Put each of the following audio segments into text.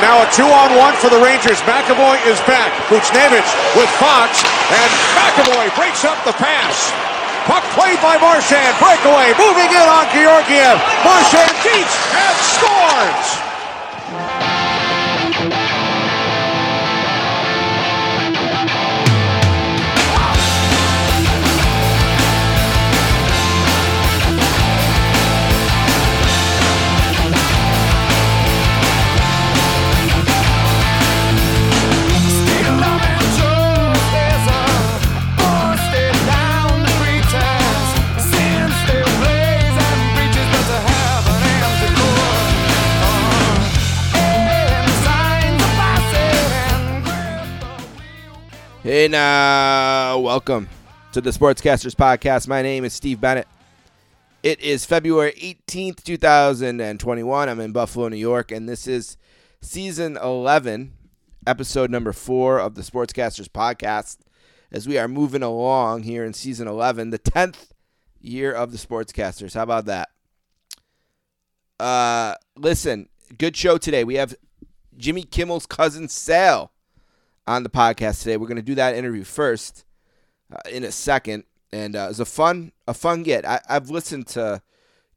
And now a two-on-one for the Rangers. McAvoy is back. Buchnevich with Fox, and McAvoy breaks up the pass. Puck played by Marchand. Breakaway. Moving in on Georgiev. Marchand beats and scores. Hey now, welcome to the Sportscasters Podcast. My name is Steve Bennett. It is February 18th, 2021. I'm in Buffalo, New York, and this is season 11, episode number four of the Sportscasters Podcast. As we are moving along here in season 11, the 10th year of the Sportscasters. How about that? Uh, listen, good show today. We have Jimmy Kimmel's cousin Sal on the podcast today. We're going to do that interview first uh, in a second, and uh, it was a fun a fun get. I, I've listened to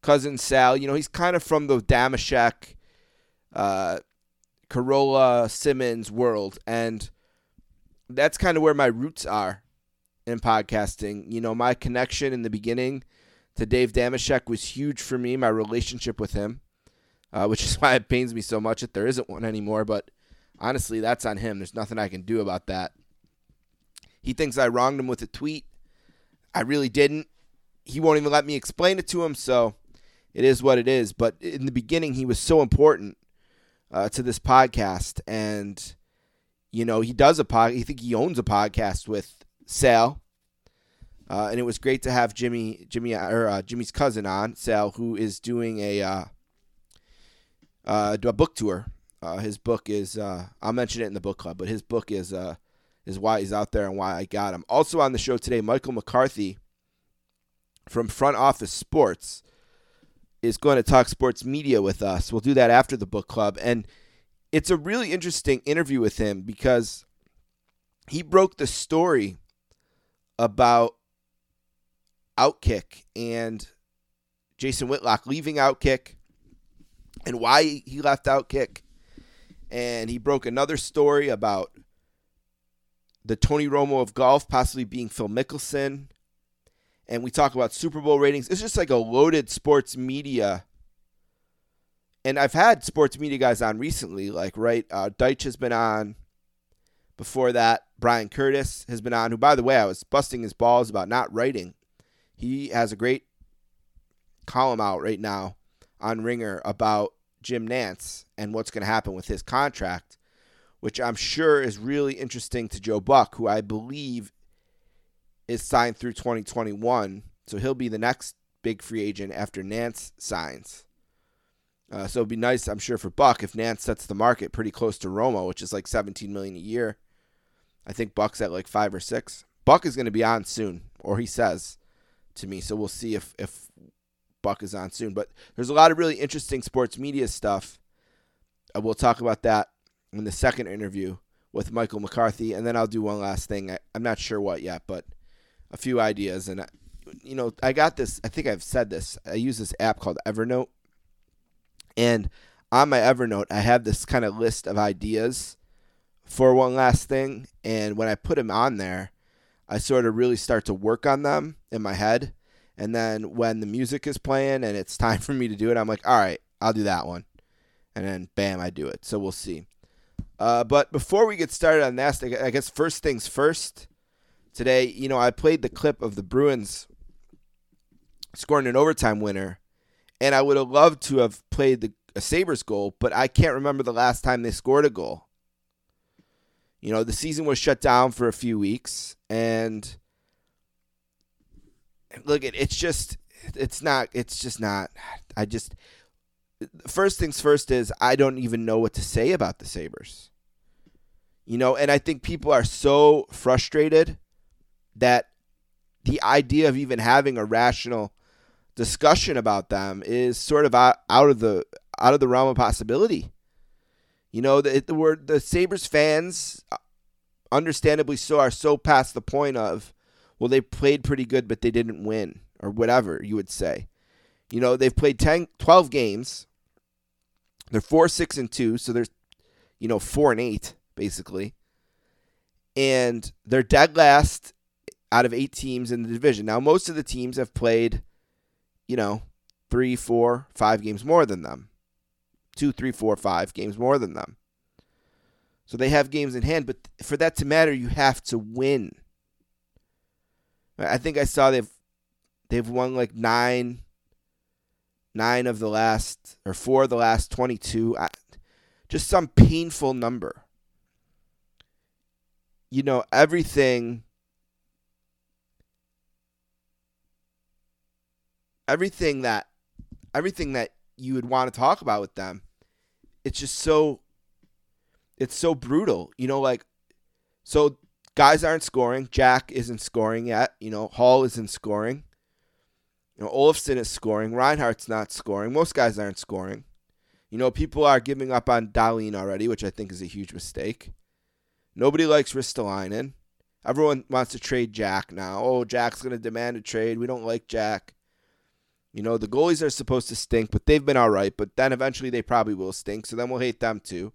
cousin Sal. You know, he's kind of from the Dameshek, uh, Carolla Simmons world, and that's kind of where my roots are in podcasting. You know, my connection in the beginning to Dave Dameshek was huge for me. My relationship with him, uh, which is why it pains me so much that there isn't one anymore, but honestly, that's on him. There's nothing I can do about that. He thinks I wronged him with a tweet. I really didn't. He won't even let me explain it to him, so it is what it is. But in the beginning, he was so important uh, to this podcast, and you know he does a pod. I think he owns a podcast with Sal, uh, and it was great to have Jimmy, Jimmy or uh, Jimmy's cousin on Sal, who is doing a uh, uh, a book tour uh, his book is uh, I'll mention it in the book club, but his book is uh, is why he's out there and why I got him. Also on the show today, Michael McCarthy from Front Office Sports is going to talk sports media with us. We'll do that after the book club, and it's a really interesting interview with him because he broke the story about Outkick and Jason Whitlock leaving Outkick and why he left Outkick and he broke another story about the Tony Romo of golf possibly being Phil Mickelson. And we talk about Super Bowl ratings. It's just like a loaded sports media. And I've had sports media guys on recently, like, right? Uh, Deitsch has been on. Before that, Bryan Curtis has been on, who, by the way, I was busting his balls about not writing. He has a great column out right now on Ringer about Jim Nantz and what's going to happen with his contract, which I'm sure is really interesting to Joe Buck, who I believe is signed through 2021. So he'll be the next big free agent after Nantz signs. Uh, so it'd be nice, I'm sure, for Buck if Nantz sets the market pretty close to Romo, which is like 17 million a year. I think Buck's at like five or six. Buck is going to be on soon, or he says to me. So we'll see if if Buck is on soon. But there's a lot of really interesting sports media stuff. Uh, we'll talk about that in the second interview with Michael McCarthy, and then I'll do one last thing. I, am not sure what yet, but a few ideas. And I, you know, I got this. I think I've said this. I use this app called Evernote, and on my Evernote, I have this kind of list of ideas for one last thing. And when I put them on there, I sort of really start to work on them in my head. And then when the music is playing and it's time for me to do it, I'm like, all right, I'll do that one. And then bam, I do it. So we'll see. Uh, but before we get started on that, I guess first things first. Today, you know, I played the clip of the Bruins scoring an overtime winner, and I would have loved to have played the a Sabres goal, but I can't remember the last time they scored a goal. You know, the season was shut down for a few weeks, and look it's just it's not it's just not I just first things first is I don't even know what to say about the Sabres. You know, and I think people are so frustrated that the idea of even having a rational discussion about them is sort of out, out of the out of the realm of possibility. You know, the the word the Sabres fans, uh, understandably so, are so past the point of, well, they played pretty good, but they didn't win, or whatever you would say. You know, they've played 10, 12 games. They're four, six, and two, so they're, you know, four and eight basically, and they're dead last out of eight teams in the division. Now, most of the teams have played, you know, three, four, five games more than them two, three, four, five games more than them. So they have games in hand, but for that to matter, you have to win. I think I saw they've they've won like nine, nine of the last or four of the last twenty two. Just some painful number. You know everything. Everything that, everything that you would want to talk about with them. It's just so it's so brutal. You know, like so guys aren't scoring. Jack isn't scoring yet. You know, Hall isn't scoring. You know, Olofsson is scoring. Reinhart's not scoring. Most guys aren't scoring. You know, people are giving up on Dahlin already, which I think is a huge mistake. Nobody likes Ristolainen. Everyone wants to trade Jack now. Oh, Jack's going to demand a trade. We don't like Jack. You know, the goalies are supposed to stink, but they've been all right. But then eventually they probably will stink. So then we'll hate them too.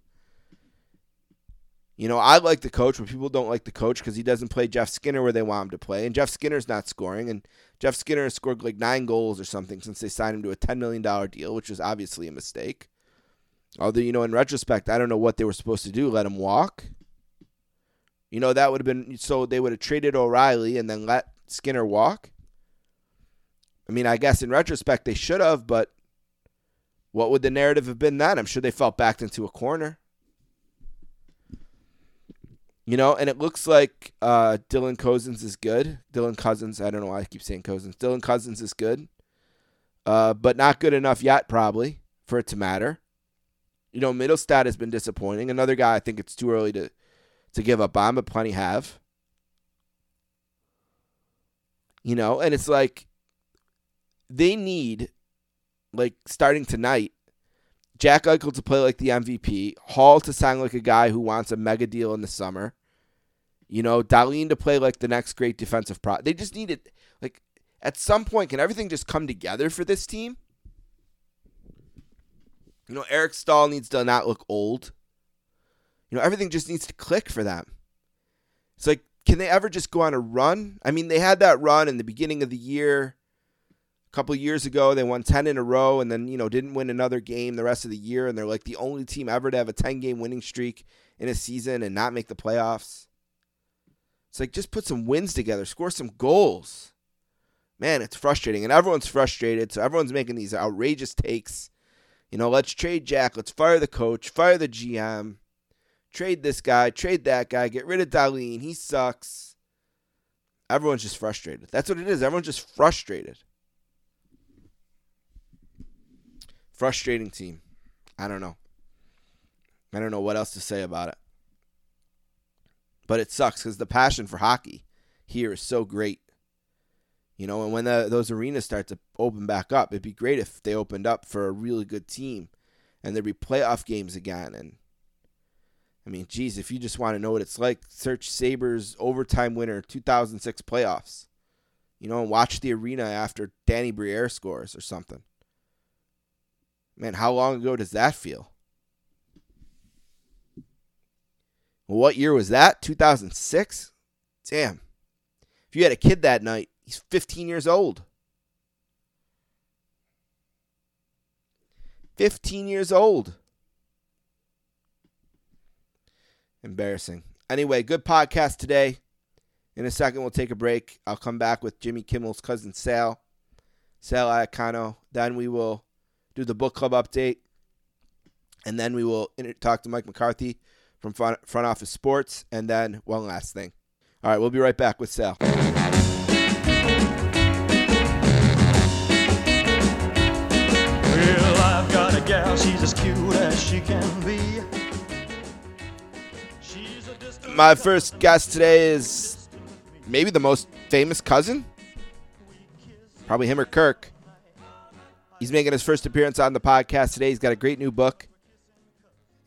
You know, I like the coach, but people don't like the coach because he doesn't play Jeff Skinner where they want him to play. And Jeff Skinner's not scoring. And Jeff Skinner has scored like nine goals or something since they signed him to a $10 million deal, which is obviously a mistake. Although, you know, in retrospect, I don't know what they were supposed to do. Let him walk? You know, that would have been so they would have traded O'Reilly and then let Skinner walk. I mean, I guess in retrospect they should have, but what would the narrative have been then? I'm sure they felt backed into a corner. You know, and it looks like uh, Dylan Cozens is good. Dylan Cousins, I don't know why I keep saying Cozens. Dylan Cozens is good, uh, but not good enough yet, probably, for it to matter. You know, Mittelstadt has been disappointing. Another guy I think it's too early to, to give up on, but plenty have. You know, and it's like they need, like starting tonight, Jack Eichel to play like the MVP, Hall to sound like a guy who wants a mega deal in the summer. You know, Dahlin to play like the next great defensive pro. They just need it. Like at some point, can everything just come together for this team? You know, Eric Staal needs to not look old. You know, everything just needs to click for them. It's like, can they ever just go on a run? I mean, they had that run in the beginning of the year a couple years ago, they won 10 in a row and then, you know, didn't win another game the rest of the year. And they're like the only team ever to have a 10 game winning streak in a season and not make the playoffs. It's like just put some wins together, score some goals. Man, it's frustrating. And everyone's frustrated. So everyone's making these outrageous takes. You know, let's trade Jack. Let's fire the coach, fire the GM, trade this guy, trade that guy, get rid of Dahlin. He sucks. Everyone's just frustrated. That's what it is. Everyone's just frustrated. Frustrating team. I don't know. I don't know what else to say about it. But it sucks because the passion for hockey here is so great. You know, and when the, those arenas start to open back up, it'd be great if they opened up for a really good team and there'd be playoff games again. And I mean, geez, if you just want to know what it's like, search Sabres overtime winner 2006 playoffs. You know, and watch the arena after Danny Briere scores or something. Man, how long ago does that feel? What year was that? 2006? Damn. If you had a kid that night, he's 15 years old. 15 years old. Embarrassing. Anyway, good podcast today. In a second, we'll take a break. I'll come back with Jimmy Kimmel's cousin Sal, Sal Iacono. Then we will do the book club update, and then we will talk to Mike McCarthy from front, front Office Sports, and then one last thing. All right, we'll be right back with Sal. Well, I've got a gal, she's as cute as she can be. My first guest today is maybe the most famous cousin. Probably him or Kirk. He's making his first appearance on the podcast today. He's got a great new book,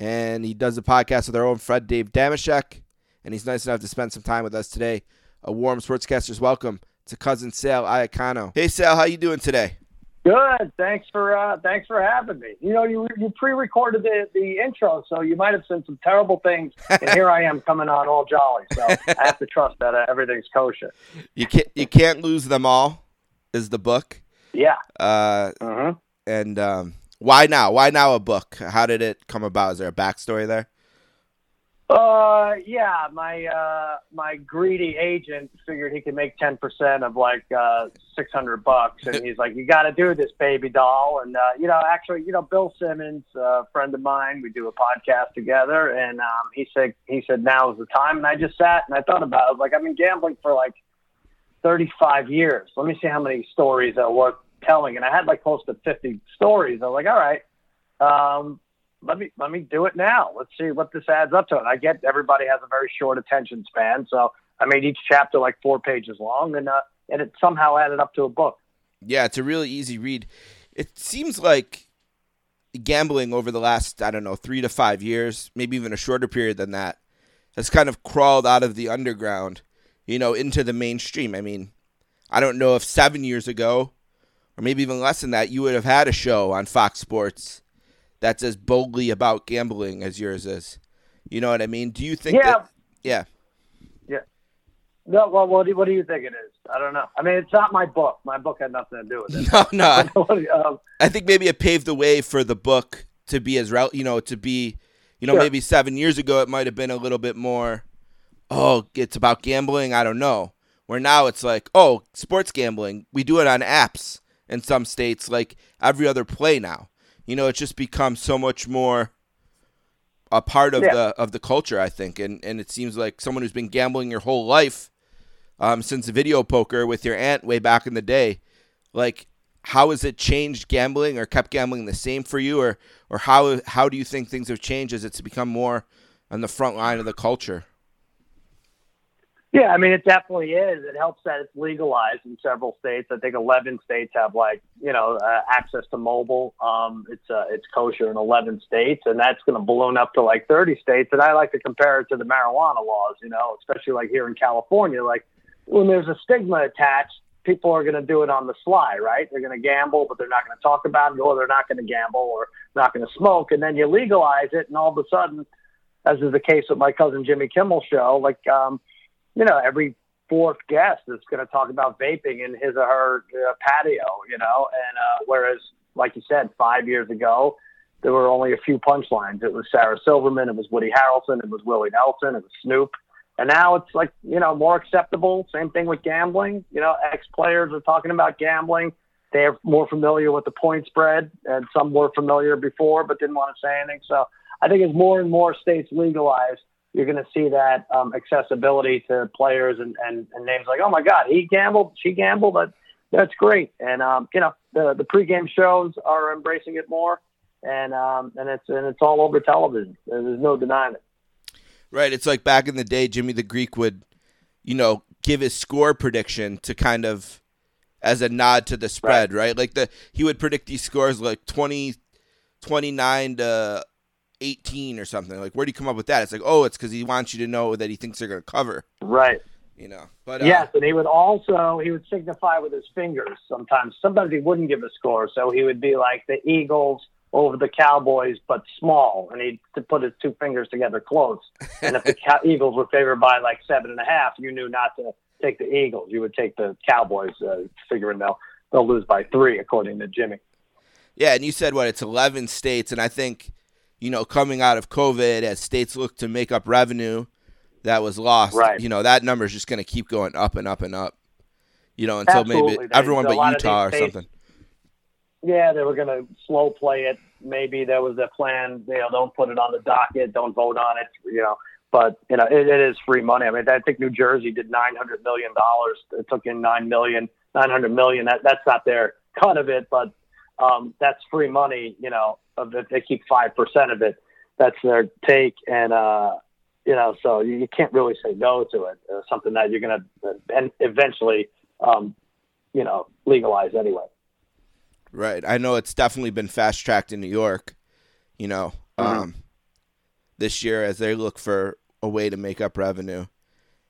and he does a podcast with our own Fred Dave Dameshek, and he's nice enough to spend some time with us today. A warm sportscaster's welcome to cousin Sal Iacono. Hey Sal, how you doing today? Good. Thanks for uh, thanks for having me. You know, you you pre-recorded the, the intro, so you might have said some terrible things, and here I am coming on all jolly. So I have to trust that uh, everything's kosher. You can't you can't lose them all, is the book. Yeah. Uh, uh-huh. and um, why now? Why now a book? How did it come about? Is there a backstory there? Uh, yeah, my uh, my greedy agent figured he could make ten percent of like uh, six hundred bucks, and he's like, "You got to do this, baby doll." And uh, you know, actually, you know, Bill Simmons, a uh, friend of mine, we do a podcast together, and um, he said he said now is the time, and I just sat and I thought about it. I was like, I've been gambling for like thirty five years. Let me see how many stories are worth telling, and I had like close to fifty stories. I was like, all right. Um, let me let me do it now. Let's see what this adds up to. And I get everybody has a very short attention span, so I made each chapter like four pages long, and uh, and it somehow added up to a book. Yeah, it's a really easy read. It seems like gambling over the last I don't know three to five years, maybe even a shorter period than that, has kind of crawled out of the underground, you know, into the mainstream. I mean, I don't know if seven years ago, or maybe even less than that, you would have had a show on Fox Sports that's as boldly about gambling as yours is. You know what I mean? Do you think? Yeah. That, yeah. Yeah. No. Well, what do, what do you think it is? I don't know. I mean, it's not my book. My book had nothing to do with it. No, no. um, I think maybe it paved the way for the book to be as rel- you know to be you know sure. maybe seven years ago it might have been a little bit more oh it's about gambling i don't know where now it's like oh sports gambling we do it on apps in some states like every other play now you know, it's just become so much more a part of yeah. the of the culture, I think. And and it seems like someone who's been gambling your whole life, um, since video poker with your aunt way back in the day, like how has it changed gambling or kept gambling the same for you or or how how do you think things have changed as it's become more on the front line of the culture? Yeah, I mean, it definitely is. It helps that it's legalized in several states. I think 11 states have like, you know, uh, access to mobile. Um, it's uh, it's kosher in 11 states, and that's going to balloon up to like 30 states. And I like to compare it to the marijuana laws, you know, especially like here in California. Like when there's a stigma attached, people are going to do it on the sly, right? They're going to gamble, but they're not going to talk about it, or they're not going to gamble, or not going to smoke. And then you legalize it, and all of a sudden, as is the case with my cousin Jimmy Kimmel show, like. um you know, every fourth guest is going to talk about vaping in his or her uh, patio, you know, and uh, whereas, like you said, five years ago, there were only a few punchlines. It was Sarah Silverman, it was Woody Harrelson, it was Willie Nelson, it was Snoop. And now it's like, you know, more acceptable. Same thing with gambling. You know, ex players are talking about gambling. They're more familiar with the point spread, and some were familiar before but didn't want to say anything. So I think as more and more states legalize, you're going to see that um, accessibility to players and, and, and, names like, oh my God, he gambled, she gambled. That, that's great. And, um, you know, the, the pregame shows are embracing it more and, um, and it's, and it's all over television. There's no denying it. Right. It's like back in the day, Jimmy the Greek would, you know, give his score prediction to kind of as a nod to the spread, right? right? Like the, he would predict these scores like 20, 29 to 18 or something. Like, where do you come up with that? It's like, oh, it's because he wants you to know that he thinks they're going to cover. Right. You know, but uh, yes, and he would also he would signify with his fingers. Sometimes, sometimes he wouldn't give a score, so he would be like the Eagles over the Cowboys, but small, and he'd to put his two fingers together close. And if the Eagles were favored by like seven and a half, you knew not to take the Eagles. You would take the Cowboys, uh, figuring they'll they'll lose by three, according to Jimmy. Yeah, and you said what? It's eleven states, and I think you know, coming out of COVID as states look to make up revenue that was lost, right. you know, that number is just going to keep going up and up and up. You know, until Absolutely. maybe everyone but Utah or states, something. Yeah, they were going to slow play it. Maybe there was a plan. You know, don't put it on the docket. Don't vote on it. You know, but you know, it, it is free money. I mean, I think New Jersey did nine hundred million dollars. It took in nine million, nine hundred million. That that's not their cut of it, but um, that's free money. You know, if. They keep five percent of it. That's their take, and uh, you know, so you can't really say no to it. Uh, something that you're going to eventually, um, you know, legalize anyway. Right. I know it's definitely been fast tracked in New York. You know, mm-hmm. um, this year as they look for a way to make up revenue.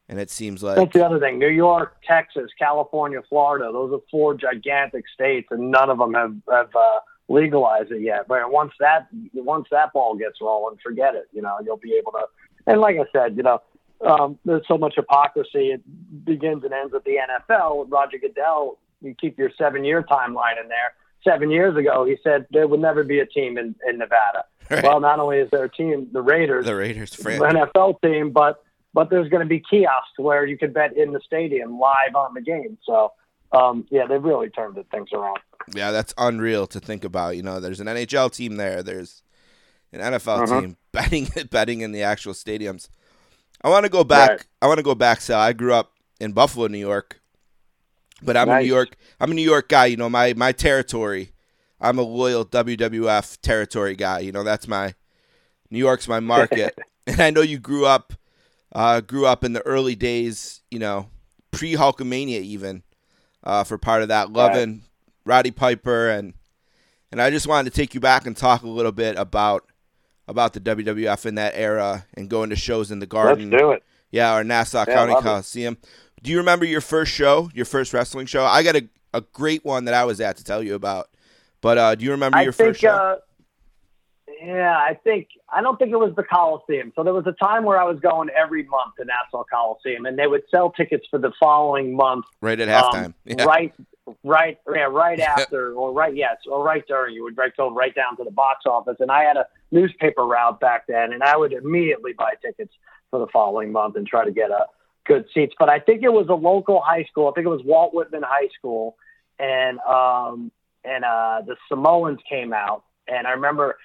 And it seems like that's the other thing. New York, Texas, California, Florida. Those are four gigantic states, and none of them have have uh, legalized it yet. But once that once that ball gets rolling, forget it. You know, you'll be able to. And like I said, you know, um, there's so much hypocrisy. It begins and ends at the NFL. Roger Goodell, you keep your seven year timeline in there. Seven years ago, he said there would never be a team in, in Nevada. Right. Well, not only is there a team, the Raiders, the Raiders, NFL team, but but there's going to be kiosks where you can bet in the stadium live on the game. So, um, yeah, they've really turned the things around. Yeah, that's unreal to think about. You know, there's an NHL team there. There's an NFL uh-huh. team betting betting in the actual stadiums. I want to go back. Right. I want to go back. So I grew up in Buffalo, New York, but I'm nice. a New York. I'm a New York guy. You know, my my territory. I'm a loyal WWF territory guy. You know, that's my New York's my market. and I know you grew up uh, grew up in the early days. You know, pre Hulkamania even uh, for part of that. Loving right. Roddy Piper and and I just wanted to take you back and talk a little bit about about the WWF in that era and going to shows in the Garden. Let's do it. Yeah, or Nassau yeah, County Coliseum. It. Do you remember your first show, your first wrestling show? I got a, a great one that I was at to tell you about. But uh, do you remember I your think, first show? Yeah, I think I don't think it was the Coliseum. So there was a time where I was going every month to Nassau Coliseum, and they would sell tickets for the following month. Right at halftime. Um, yeah. Right, right, yeah, right after, or right, yes, or right during. You would right go right down to the box office, and I had a newspaper route back then, and I would immediately buy tickets for the following month and try to get a good seats. But I think it was a local high school. I think it was Walt Whitman High School, and um, and uh, the Samoans came out, and I remember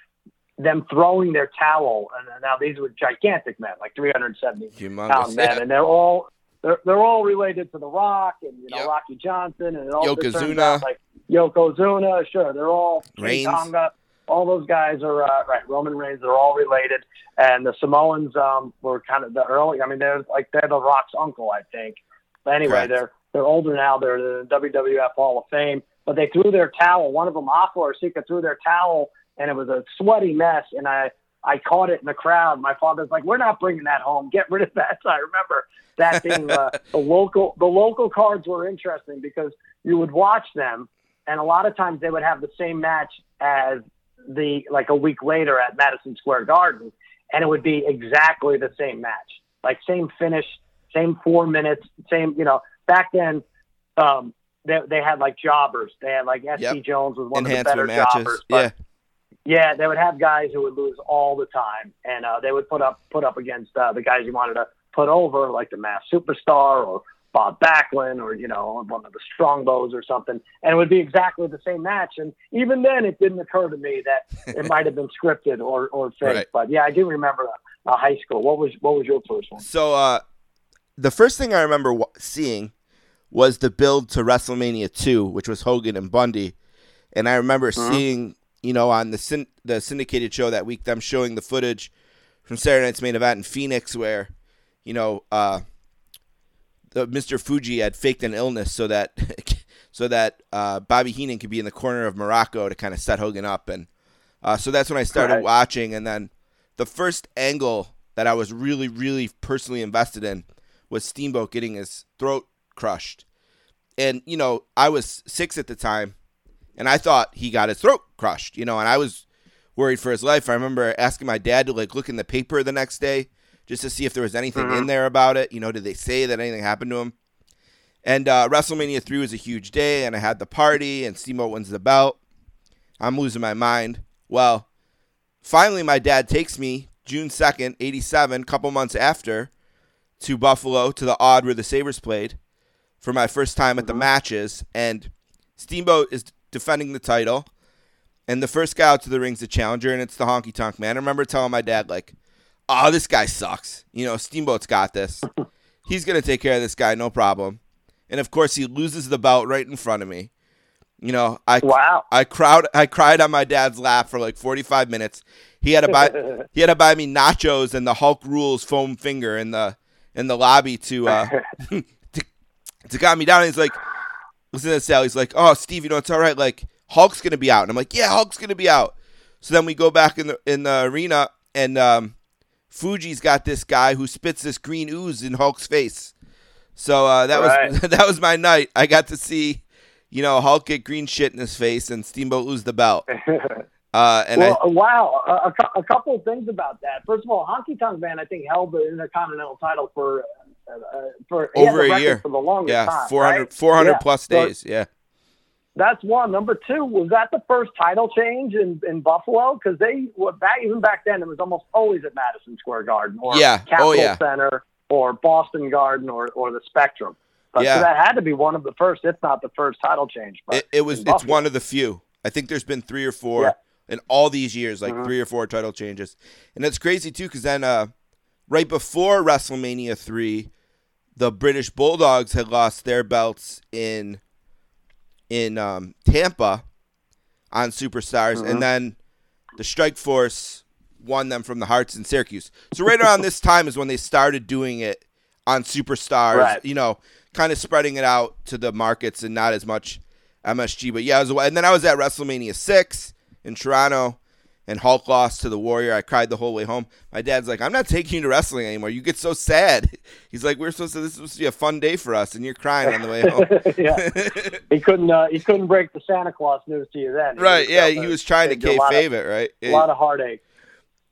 them throwing their towel. And now these were gigantic men, like 370 Humongous, pound men, yeah. and they're all they're, they're all related to The Rock and you know yep. Rocky Johnson and all Yokozuna, like Yokozuna. Sure, they're all Tonga. All those guys are uh, right. Roman Reigns, they're all related, and the Samoans um, were kind of the early. I mean, they're like they're the Rock's uncle, I think. But anyway, Correct. they're they're older now. They're in the WWF Hall of Fame, but they threw their towel. One of them, Afa or Sika, threw their towel and it was a sweaty mess. And I I caught it in the crowd. My father's like, "We're not bringing that home. Get rid of that." So I remember that being uh, the local. The local cards were interesting because you would watch them, and a lot of times they would have the same match as the like a week later at Madison Square Garden, and it would be exactly the same match, like same finish, same four minutes, same. You know, back then. Um, they, they had like jobbers. They had like S.D. Yep. Jones was one of the better matches. jobbers. But, yeah yeah, they would have guys who would lose all the time, and uh, they would put up put up against uh, the guys you wanted to put over, like the Masked Superstar or Bob Backlund or you know one of the Strongbows or something, and it would be exactly the same match. And even then, it didn't occur to me that it might have been scripted or or fake. Right. But yeah, I do remember uh, high school. What was what was your first one? So uh, the first thing I remember w- seeing was the build to WrestleMania two, which was Hogan and Bundy, and I remember uh-huh. seeing you know, on the syn- the syndicated show that week, them showing the footage from Saturday Night's main event in Phoenix, where you know, uh, the Mr. Fuji had faked an illness so that so that uh, Bobby Heenan could be in the corner of Muraco to kind of set Hogan up, and uh, so that's when I started right. watching, and then the first angle that I was really, really personally invested in was Steamboat getting his throat crushed, and you know, I was six at the time and I thought he got his throat crushed, you know, and I was worried for his life. I remember asking my dad to like look in the paper the next day just to see if there was anything mm-hmm. in there about it. You know, did they say that anything happened to him? And uh, WrestleMania 3 was a huge day, and I had the party, and Steamboat wins the belt. I'm losing my mind. Well, finally, my dad takes me June 2nd, 87, couple months after, to Buffalo to the Aud where the Sabres played for my first time at the mm-hmm. matches. And Steamboat is defending the title, and the first guy out to the ring's the challenger, and it's the honky tonk man. I remember telling my dad, like, oh, this guy sucks. You know, Steamboat's got this. He's going to take care of this guy, no problem. And of course, he loses the belt right in front of me. You know, I wow. I cried I cried on my dad's lap for like 45 minutes. He had to buy he had to buy me nachos and the Hulk rules foam finger in the in the lobby to uh to, to calm me down. he's like, listen to Sal. He's like, "Oh, Steve, you know it's all right. Like Hulk's gonna be out." And I'm like, "Yeah, Hulk's gonna be out." So then we go back in the in the arena, and um, Fuji's got this guy who spits this green ooze in Hulk's face. So uh, that was that was my night. I got to see, you know, Hulk get green shit in his face and Steamboat lose the belt. Uh, and well, I, wow. A, a, couple of things about that. First of all, Honky Tonk Man, I think, held the Intercontinental title for uh, uh, for Over a year. for the longest yeah, time. 400, right? 400 Yeah. plus So days. Yeah. That's one. Number two, was that the first title change in, in Buffalo? Because they well, back even back then, it was almost always at Madison Square Garden or Yeah. Oh, yeah. Center or Boston Garden or, or the Spectrum. Uh, Yeah. So that had to be one of the first, if not the first title change. But It, it was. It's one of the few. I think there's been three or four Yeah. in all these years, like Mhm. three or four title changes, and it's crazy too. Because then, uh, right before WrestleMania three, the British Bulldogs had lost their belts in in um, Tampa on Superstars, Mhm. and then the Strike Force won them from the Hearts in Syracuse. So right around this time is when they started doing it on Superstars. Right. You know, kind of spreading it out to the markets and not as much MSG. But yeah, was, and then I was at WrestleMania six in Toronto. And Hulk lost to the Warrior. I cried the whole way home. My dad's like, "I'm not taking you to wrestling anymore. You get so sad." He's like, "We're supposed to. This is supposed to be a fun day for us, and you're crying on the way home." yeah. He couldn't. Uh, he couldn't break the Santa Claus news to you then. He right? Yeah, he was trying to kayfabe it, right? a lot of heartache.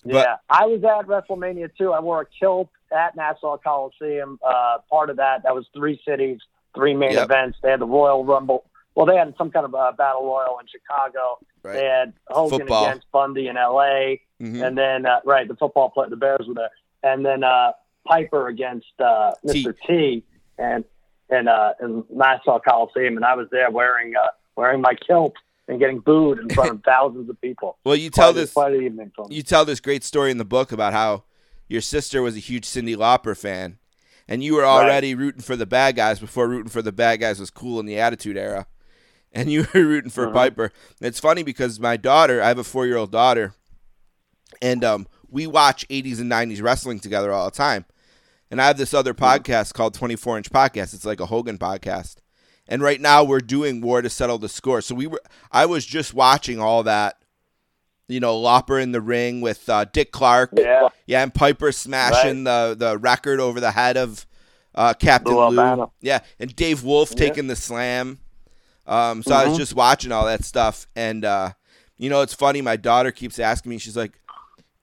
But- yeah, I was at WrestleMania too. I wore a kilt at Nassau Coliseum. Uh, part of that, that was three cities, three main Yep. events. They had the Royal Rumble. Well, they had some kind of uh, battle royal in Chicago. Right. They had Hogan Football. against Bundy in L.A. Mhm. and then uh, right the football play the Bears were there, and then uh, Piper against uh, Mr. T. and and uh, in Nassau Coliseum, and I was there wearing uh, wearing my kilt and getting booed in front of thousands of people. Well, you tell Quite this. quite an evening you tell this great story in the book about how your sister was a huge Cyndi Lauper fan, and you were already rooting for the bad guys before rooting for the bad guys was cool in the Attitude Era, and you were rooting for Mhm. Piper. And it's funny because my daughter, I have a four-year-old daughter, and um, we watch '80s and '90s wrestling together all the time. And I have this other podcast called 24 Inch Podcast. It's like a Hogan podcast. And right now we're doing War to Settle the Score. So we were I was just watching all that, you know, Lauper in the ring with uh, Dick Clark. Yeah, Yeah, and Piper smashing the, the record over the head of uh, Captain Lou. Yeah, and Dave Wolff Yeah. taking the slam. Um, so I was Mhm. just watching all that stuff, and uh, you know, it's funny. My daughter keeps asking me. She's like,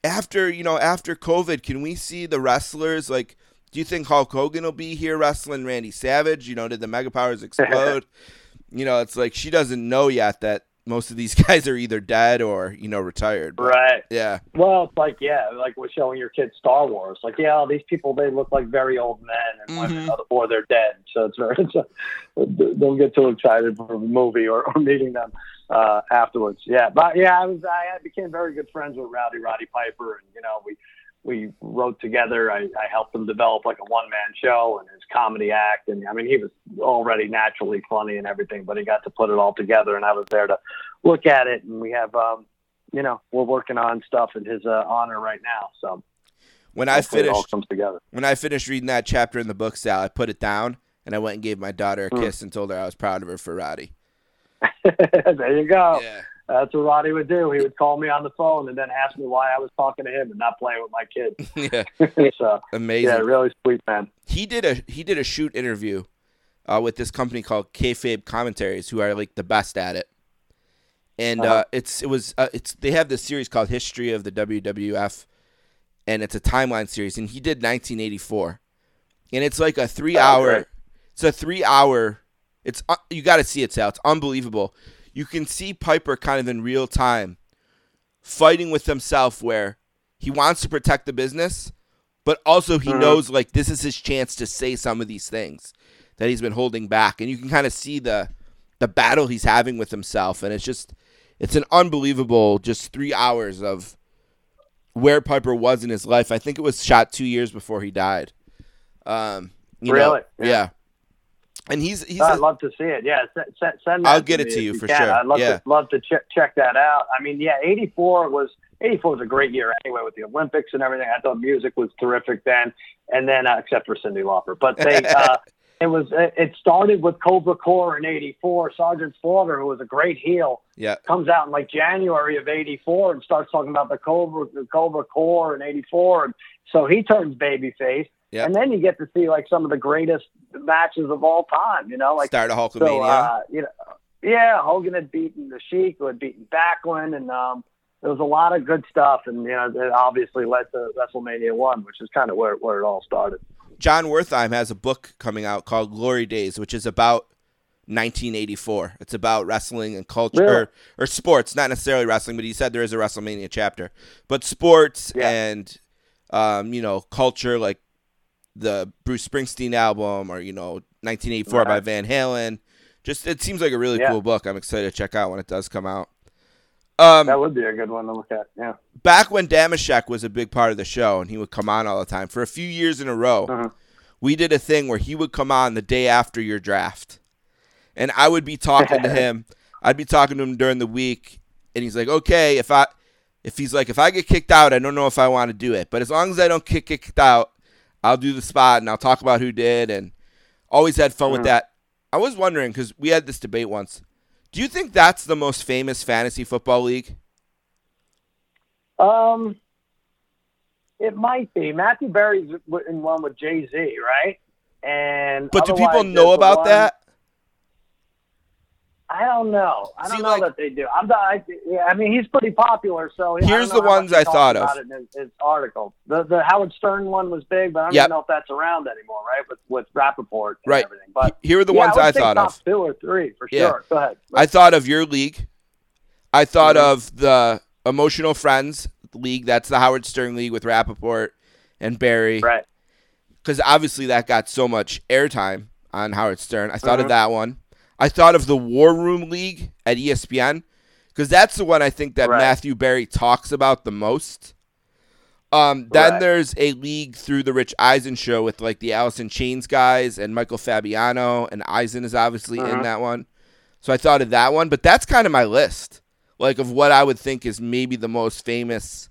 "After you know, after COVID, can we see the wrestlers? Like, do you think Hulk Hogan will be here wrestling Randy Savage? You know, did the Mega Powers explode? you know, it's like she doesn't know yet that most of these guys are either dead or you know retired. But, right. Yeah. Well, it's like yeah, like we're showing your kids Star Wars. Like yeah, these people they look like very old men and women, Mhm. or they're dead. So it's very. It's a, don't get too excited for the movie or, or meeting them uh, afterwards. Yeah, but yeah, I was I became very good friends with Rowdy Roddy Piper, and you know we we wrote together. I, I helped him develop like a one man show and his comedy act. And I mean, he was already naturally funny and everything, but he got to put it all together. And I was there to look at it. And we have, um, you know, we're working on stuff in his uh, honor right now. So When I hopefully it all finished comes together. when I finished reading that chapter in the book, Sal, I put it down and I went and gave my daughter a Hmm. kiss and told her I was proud of her for Roddy. there you go. Yeah. That's what Roddy would do. He would call me on the phone and then ask me why I was talking to him and not playing with my kids. yeah. so Amazing. yeah, really sweet man. he did a he did a shoot interview uh, with this company called Kayfabe Commentaries, who are like the best at it. And uh Uh-huh. it's it was uh, it's they have this series called History of the WWF, and it's a timeline series. And he did 1984, and it's like a three hour. great. It's a three hour. It's uh, you got to see it, Sal. It's unbelievable. You can see Piper kind of in real time, fighting with himself, where he wants to protect the business, but also he Mhm. knows like this is his chance to say some of these things that he's been holding back, and you can kind of see the the battle he's having with himself, and it's just it's an unbelievable just three hours of where Piper was in his life. I think it was shot two years before he died. Um, you know, Really? yeah. Yeah. And he's he's I'd a- love to see it. Yeah, send, send, I'll get it to if you for can. sure. I'd love Yeah. to love to check check that out. I mean, yeah, '84 was '84 was a great year anyway with the Olympics and everything. I thought music was terrific then, and then uh, except for Cyndi Lauper, but they uh, it was it started with Cobra Corps in '84. Sergeant Slaughter, who was a great heel, Yeah. comes out in like January of '84 and starts talking about the Cobra the Cobra Corps in '84, and so he turns babyface. Yeah. And then you get to see like some of the greatest matches of all time. You know, like Start of Hulkamania. so, uh, you know, yeah, Hogan had beaten the Sheik, who had beaten Backlund, and um, there was a lot of good stuff. And you know, it obviously led to WrestleMania one, which is kind of where where it all started. Jon Wertheim has a book coming out called Glory Days, which is about 1984. It's about wrestling and culture Really? or, or sports, not necessarily wrestling, but he said there is a WrestleMania chapter. But sports Yeah. and um, you know, culture like the Bruce Springsteen album or you know, 1984 by Van Halen. Just it seems like a really Yeah. cool book. I'm excited to check out when it does come out. Um, That would be a good one to look at. Yeah. back when Dameshek was a big part of the show and he would come on all the time for a few years in a row, Uh-huh. we did a thing where he would come on the day after your draft. And I would be talking to him. I'd be talking to him during the week and he's like, "Okay, if I if he's like if I get kicked out, I don't know if I want to do it, but as long as I don't get kicked out, I'll do the spot and I'll talk about who did and always had fun with that. I was wondering cuz we had this debate once. Do you think that's the most famous fantasy football league? Um, it might be Matthew Berry's in one with Jay Z, right? And But do people know about one- that? I don't know. I don't See, know like- that they do. I'm not, I, yeah, I mean, he's pretty popular, so Here's the ones I thought of. in his, his article. The the Howard Stern one was big, but I don't Yep. know if that's around anymore, right? With with Rapaport and Right. everything. But Here are the yeah, ones I, I, thought top of. two or three for Yeah. sure. Go ahead. I thought of your league. I thought Mhm. of the Emotional Friends League. That's the Howard Stern League with Rapaport and Barry. right. Because obviously that got so much airtime on Howard Stern. I thought of Mhm. that one. I thought of the War Room League at ESPN. Because that's the one I think that Right. Matthew Berry talks about the most. Um, then Right. there's a league through the Rich Eisen show with like the Alice in Chains guys and Michael Fabiano and Eisen is obviously in Mhm. that one. So I thought of that one, but that's kind of my list, like of what I would think is maybe the most famous,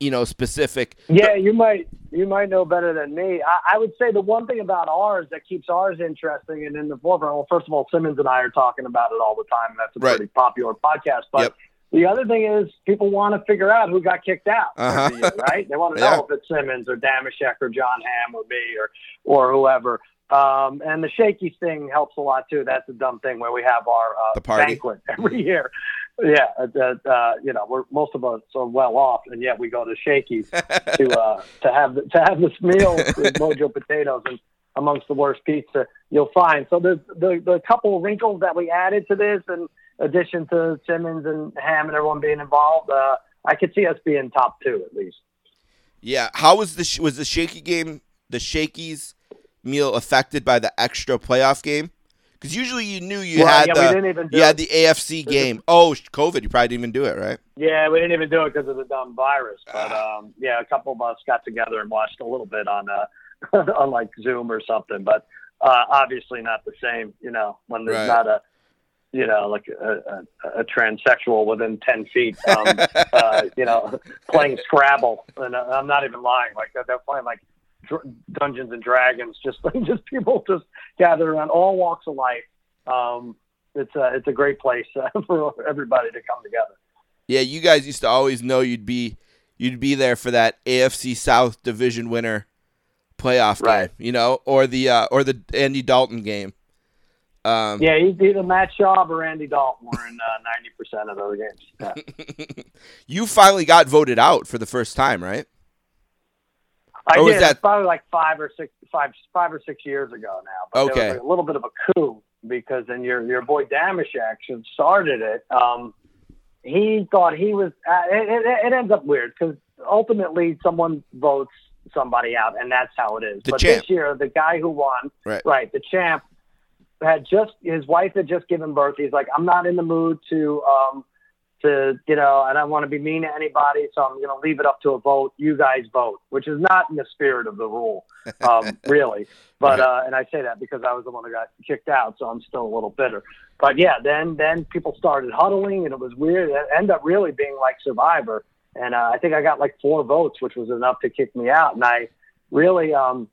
you know, specific. Yeah, you might you might know better than me. I, I would say the one thing about ours that keeps ours interesting and in the forefront. Well, first of all, Simmons and I are talking about it all the time. and That's a Right. pretty popular podcast. But Yep. the other thing is people want to figure out who got kicked out, Uh-huh. year, right? They want to Yeah. know if it's Simmons or Dameshek or Jon Hamm or me or or whoever. Um, and the shaky thing helps a lot too. That's a dumb thing where we have our uh, The party. banquet every year. Yeah, uh, uh, you know, we're most of us are well off, and yet we go to Shakey's to uh, to have the, to have this meal with Mojo potatoes and amongst the worst pizza you'll find. So the the the couple wrinkles that we added to this, in addition to Simmons and Hamm and everyone being involved, uh, I could see us being top two at least. Yeah. How was the was the shaky game, the Shakey's meal affected by the extra playoff game? Because usually you knew you Well, had yeah, we the didn't even do you it. had the AFC game. Oh, COVID! You probably didn't even do it, right? Yeah, we didn't even do it because of the dumb virus. But um, yeah, a couple of us got together and watched a little bit on uh, on like Zoom or something. But uh, obviously not the same. You know, when there's Right. not a you know like a, a, a transsexual within ten feet. Um, uh, you know, playing Scrabble, and uh, I'm not even lying. Like they're playing like Dr- Dungeons and Dragons. Just just people just gather around all walks of life. Um, it's a it's a great place uh, for everybody to come together. Yeah, you guys used to always know you'd be you'd be there for that AFC South division winner playoff Right. game, you know, or the uh, or the Andy Dalton game. Um, Yeah, either Matt Schaub or Andy Dalton were in uh, ninety percent of those games. Yeah. you finally got voted out for the first time, right? I Or was did. that- probably like five or six, five, five or six years ago now. But Okay. was like a little bit of a coup because then your your boy Dameshek who started it. Um, he thought he was. Uh, it, it, it ends up weird because ultimately someone votes somebody out, and that's how it is. The but champ. this year, the guy who won, Right. right, the champ, had just his wife had just given birth. He's like, I'm not in the mood to. Um, to you know, I don't want to be mean to anybody, so I'm going to leave it up to a vote. You guys vote, which is not in the spirit of the rule, um, really. But uh, and I say that because I was the one that got kicked out, so I'm still a little bitter. But yeah, then then people started huddling, and it was weird. It ended up really being like Survivor, and uh, I think I got like four votes, which was enough to kick me out. And I really, um,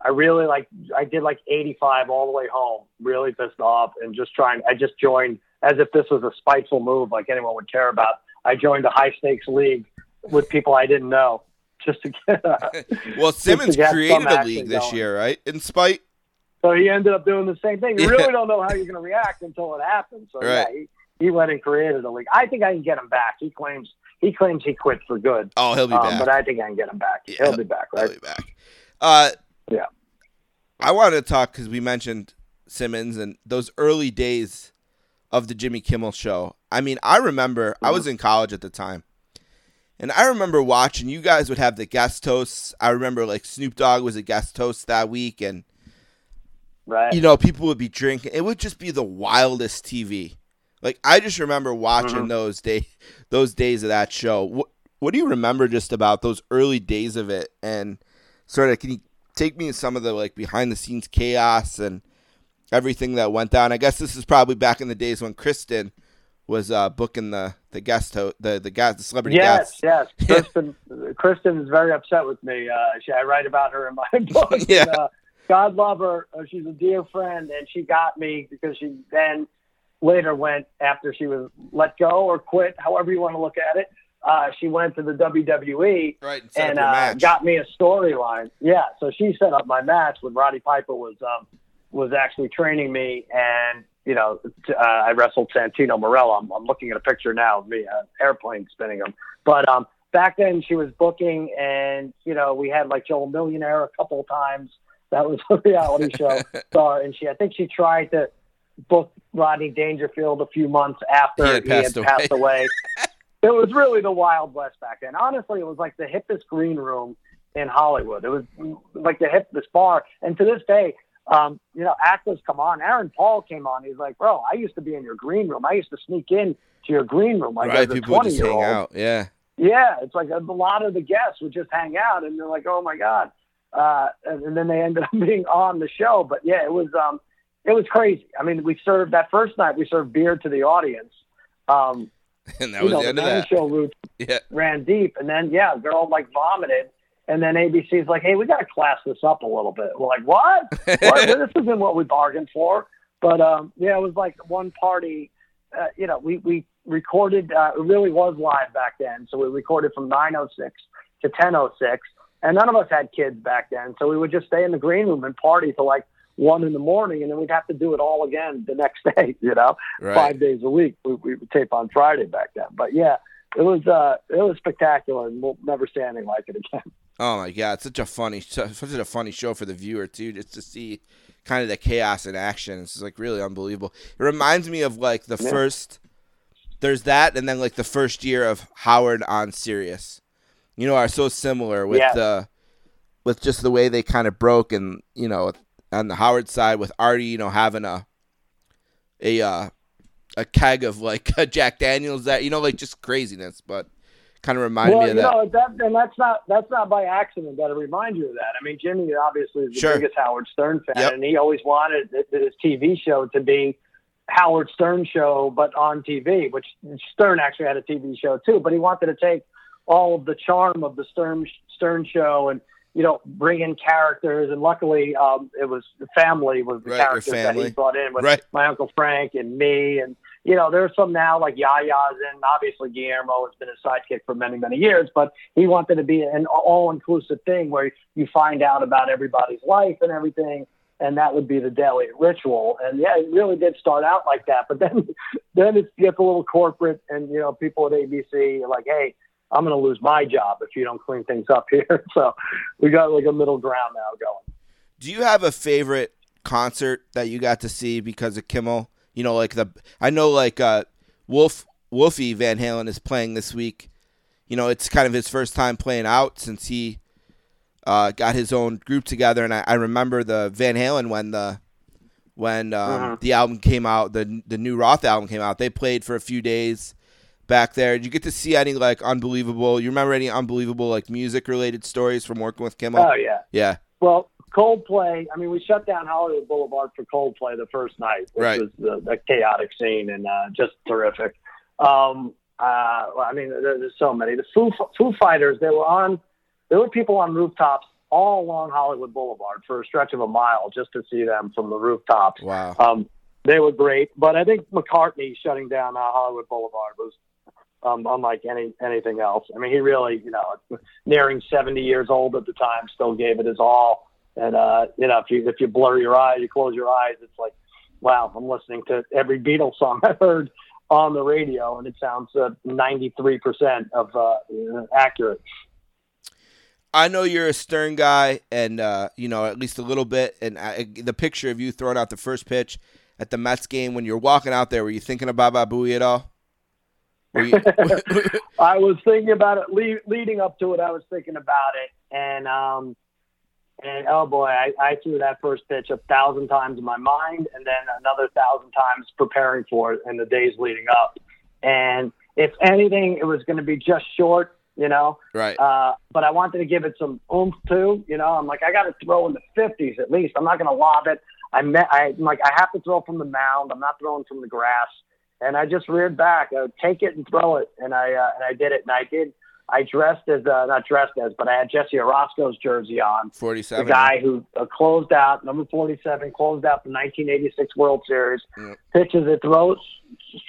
I really like I did like 85 all the way home, really pissed off, and just trying. I just joined as if this was a spiteful move, like anyone would care about. I joined a high stakes league with people I didn't know, just to get. Uh, well, Simmons created a league this going. year, right? In spite. so he ended up doing the same thing. You Yeah. really don't know how you're going to react until it happens. So Right. yeah, he, he went and created a league. I think I can get him back. He claims he claims he quit for good. Oh, he'll be Um, back. but I think I can get him back. Yeah, He'll be back, Right. He'll be back. Uh, Yeah. I wanted to talk because we mentioned Simmons and those early days of the Jimmy Kimmel show. I mean, I remember I Mm-hmm. was in college at the time, and I remember watching. You guys would have the guest hosts. I remember like Snoop Dogg was a guest host that week, and Right. you know people would be drinking. It would just be the wildest TV. Like I just remember watching Mhm. those day, those days of that show. What What do you remember just about those early days of it? And sort of, can you take me in some of the like behind the scenes chaos and everything that went down? I guess this is probably back in the days when Kristen was uh, booking the the guest ho- the the guest the celebrity Yes, guests. yes. Kristen, Kristen is very upset with me. Uh, she, I write about her in my book. Yeah. And, uh, God love her. Uh, she's a dear friend, and she got me because she then later went after she was let go or quit, however you want to look at it. Uh, she went to the WWE Right, and and uh, got me a storyline. Yeah, so she set up my match when Roddy Piper was um, was actually training me, and you know, uh, I wrestled Santino Marella. I'm, I'm looking at a picture now of me, uh, airplane spinning him. But um, back then, she was booking, and you know, we had like Joe Millionaire a couple of times. That was a reality show star, and she, I think, she tried to book Rodney Dangerfield a few months after He had passed away. passed away. it was really the Wild West back then. Honestly, it was like the hippest green room in Hollywood. It was like the hippest bar. And to this day, um, you know, actors come on. Aaron Paul came on. He's like, bro, I used to be in your green room. I used to sneak in to your green room like right, people just hang out. Yeah, Yeah, it's like a, a lot of the guests would just hang out, and they're like, "Oh my god!" Uh, and, and then they ended up being on the show. But yeah, it was um, it was crazy. I mean, we served that first night. We served beer to the audience. Um, and that was know, the end the of that. show route Yeah, ran deep, and then yeah, they're all like vomited, and then ABC's like, "Hey, we got to class this up a little bit." We're like, "What? what? This isn't what we bargained for." But um, yeah, it was like one party. Uh, you know, we we recorded. Uh, it really was live back then, so we recorded from 9:06 to 10:06, and none of us had kids back then, so we would just stay in the green room and party till like one in the morning, and then we'd have to do it all again the next day. You know, right. five days a week. We, we would tape on Friday back then, but yeah, it was uh, it was spectacular, and we'll never see anything like it again. Oh my god, it's such a funny, such a funny show for the viewer too, just to see kind of the chaos in action. It's like really unbelievable. It reminds me of like the Yeah. first. There's that, and then like the first year of Howard on Sirius. You know, are so similar with Yeah. the, with just the way they kind of broke, and you know, on the Howard side with Artie, you know, having a, a, uh, a keg of like Jack Daniels that you know, like just craziness, but kind of reminded well, me of that. know that, and that's not that's not by accident that I remind you of that. I mean, Jimmy obviously is the Sure. biggest Howard Stern fan, Yep. and he always wanted his TV show to be Howard Stern show, but on TV. Which Stern actually had a TV show too, but he wanted to take all of the charm of the Stern Stern show and you know bring in characters. And luckily, um, it was the family was the Right, characters that he brought in with Right. my uncle Frank and me and you know, there's some now like Yehya's in. Obviously, Guillermo has been a sidekick for many, many years, but he wanted to be an all-inclusive thing where you find out about everybody's life and everything, and that would be the daily ritual. And yeah, it really did start out like that, but then, then it gets a little corporate, and you know, people at ABC are like, "Hey, I'm going to lose my job if you don't clean things up here." So we got like a middle ground now going. Do you have a favorite concert that you got to see because of Kimmel? You know, like the I know like uh, Wolf Wolfie Van Halen is playing this week. You know, it's kind of his first time playing out since he uh, got his own group together, and I, I remember the Van Halen when the when um, Mhm. the album came out, the the new Roth album came out. They played for a few days back there. Did you get to see any like unbelievable? You remember any unbelievable like music related stories from working with Kimmel? Oh yeah. yeah, Well, Coldplay. I mean, we shut down Hollywood Boulevard for Coldplay the first night, which Right. was the, the chaotic scene and uh, just terrific. Um, uh, well, I mean, there, there's so many. The Foo, Foo Fighters. They were on. There were people on rooftops all along Hollywood Boulevard for a stretch of a mile just to see them from the rooftops. Wow. Um, they were great, but I think McCartney shutting down uh, Hollywood Boulevard was um, unlike any anything else. I mean, he really, you know, nearing 70 years old at the time, still gave it his all. And uh, you know, if you if you blur your eyes, you close your eyes, it's like, wow, I'm listening to every Beatles song I heard on the radio, and it sounds uh, 93% of uh, accurate. I know you're a stern guy, and uh, you know at least a little bit. And I, the picture of you throwing out the first pitch at the Mets game when you're walking out there, were you thinking about Baba Booey at all? You... I was thinking about it le- leading up to it. I was thinking about it, and um, and oh boy, I, I threw that first pitch a thousand times in my mind, and then another thousand times preparing for it in the days leading up. And if anything, it was going to be just short, you know. Right. Uh, but I wanted to give it some oomph too, you know. I'm like, I got to throw in the 50s at least. I'm not going to lob it. I met, I am like, I have to throw from the mound. I'm not throwing from the grass. And I just reared back. I would take it and throw it, and I uh, and I did it, and I did. I dressed as uh, not dressed as, but I had Jesse Orosco's jersey on. Forty-seven. The guy who uh, closed out number forty-seven, closed out the 1986 World Series. Yep. Pitches it, throws,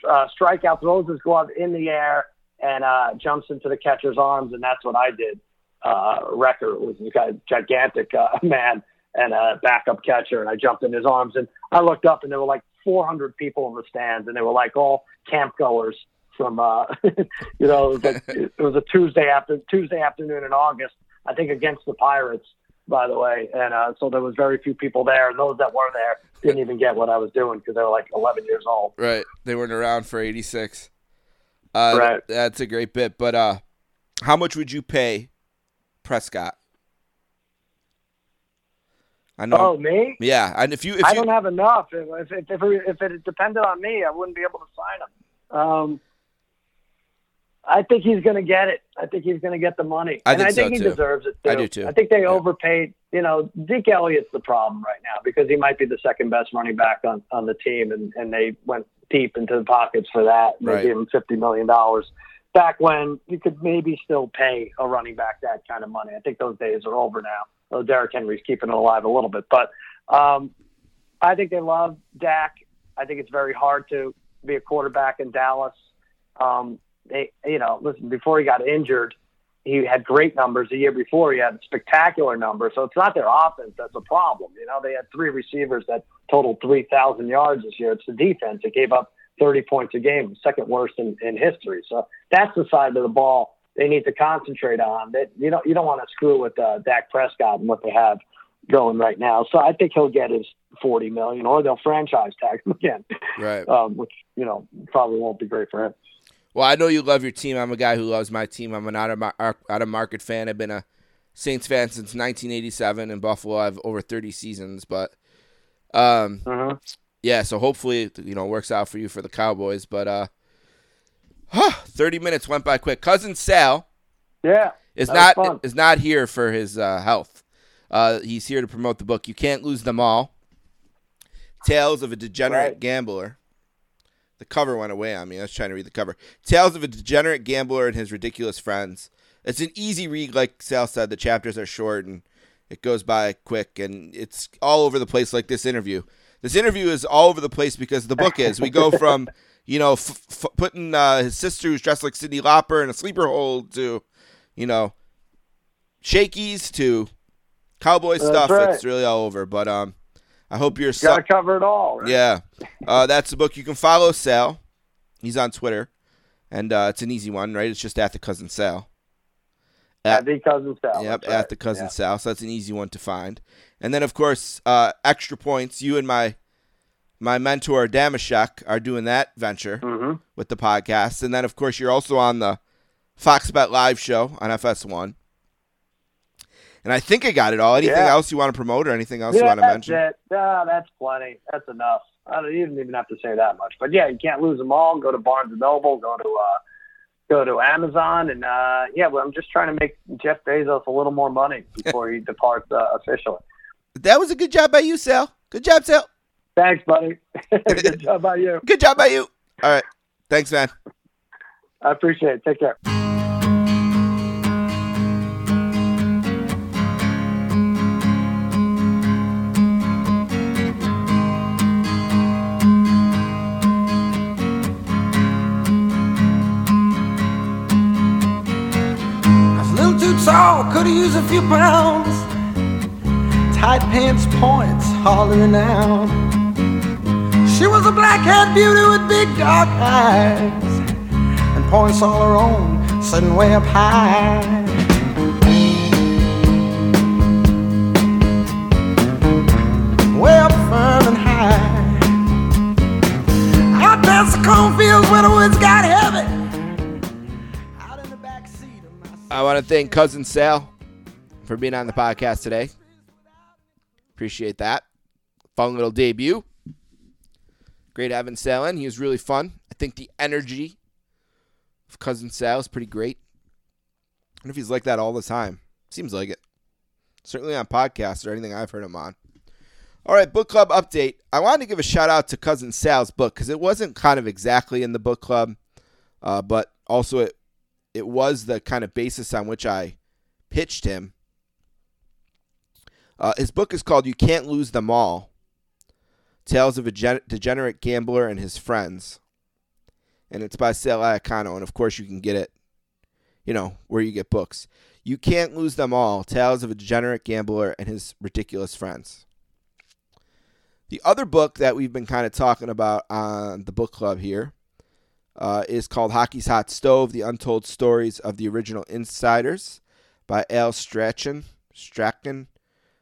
uh, strikeout, throws his glove in the air, and uh, jumps into the catcher's arms, and that's what I did. Uh, Recker was a guy, gigantic uh, man and a backup catcher, and I jumped in his arms, and I looked up, and there were like 400 people in the stands, and they were like all camp goers from, uh, you know, it was, like, it was a Tuesday after Tuesday afternoon in August, I think against the Pirates, by the way, and uh, so there was very few people there, and those that were there didn't even get what I was doing because they were like 11 years old. Right, they weren't around for '86. Uh, Right. That's a great bit, but uh, how much would you pay Prescott? I know. Oh, me? Yeah, and if you if I you don't have enough. If if if it, if it depended on me, I wouldn't be able to sign him. Um, I think he's going to get it. I think he's going to get the money, I and think I think so, he too. deserves it too. I do, too. I think they Yeah. overpaid. You know, Zeke Elliott's the problem right now because he might be the second best running back on on the team, and and they went deep into the pockets for that. They Right. gave him fifty million dollars back when you could maybe still pay a running back that kind of money. I think those days are over now. Though Derrick Henry's keeping it alive a little bit, but um, I think they love Dak. I think it's very hard to be a quarterback in Dallas. Um, they, you know, listen, before he got injured, he had great numbers. The year before, he had spectacular numbers. So it's not their offense that's a problem. You know, they had three receivers that totaled 3,000 yards this year. It's the defense that gave up 30 points a game, second worst in, in history. So that's the side of the ball they need to concentrate on. That you don't you don't want to screw with uh, Dak Prescott and what they have going right now. So I think he'll get his 40 million, or they'll franchise tag him again, right. um, which you know probably won't be great for him. Well, I know you love your team. I'm a guy who loves my team. I'm an out of, mar- out of market fan. I've been a Saints fan since 1987 in Buffalo. I have over 30 seasons, but um, Mhm. yeah. So hopefully, you know, works out for you for the Cowboys. But uh, 30 minutes went by quick. Cousin Sal Yeah, is not is not here for his uh, health. Uh, he's here to promote the book. You can't lose them all. Tales of a degenerate Right. gambler. The cover went away on me. I was trying to read the cover. Tales of a degenerate gambler and his ridiculous friends. It's an easy read, like Sal said. The chapters are short and it goes by quick, and it's all over the place, like this interview. This interview is all over the place because the book is. We go from, you know, f- f- putting uh, his sister who's dressed like Cyndi Lauper in a sleeper hold to, you know, Shakey's to cowboy That's stuff. right. It's really all over. But um, I hope you're. got to cover it all. Right? Yeah, uh, that's the book. You can follow Sal. He's on Twitter, and uh, it's an easy one, right? It's just at the cousin Sal. At the cousin Sal. Yep, right. at the cousin Yeah. Sal. So that's an easy one to find. And then, of course, uh, extra points. You and my my mentor Dameshek are doing that venture Mhm. with the podcast, and then, of course, you're also on the Fox Bet Live show on FS1. And I think I got it all. Anything Yeah. else you want to promote, or anything else you want to mention? it. Ah, that's plenty. That's enough. I don't you don't even have to say that much. But yeah, you can't lose them all. Go to Barnes and Noble. Go to uh, go to Amazon, and uh, yeah, well, I'm just trying to make Jeff Bezos a little more money before he departs uh, officially. That was a good job by you, Sal. Good job, Sal. Thanks, buddy. Good job by you. Good job by you. All right. Thanks, man. I appreciate it. Take care. Could he use a few pounds. Tight pants points, hollering out. She was a black-haired beauty with big dark eyes and points all her own, sitting way up high. Way up firm and high. Want to thank Cousin Sal for being on the podcast today. Appreciate that. Fun little debut. Great having Sal in. He was really fun. I think the energy of Cousin Sal is pretty great. I know if he's like that all the time. Seems like it. Certainly on podcasts or anything I've heard him on. All right, book club update. I wanted to give a shout out to Cousin Sal's book because it wasn't kind of exactly in the book club, uh, but also it it was the kind of basis on which I pitched him. Uh, his book is called "You Can't Lose Them All: Tales of a Gen- Degenerate Gambler and His Friends," and it's by Sal Iacono. And of course, you can get it, you know, where you get books. You can't lose them all: Tales of a Degenerate Gambler and His Ridiculous Friends. The other book that we've been kind of talking about on the book club here uh, is called Hockey's Hot Stove: The Untold Stories of the Original Insiders by Al Strachan. Strachan.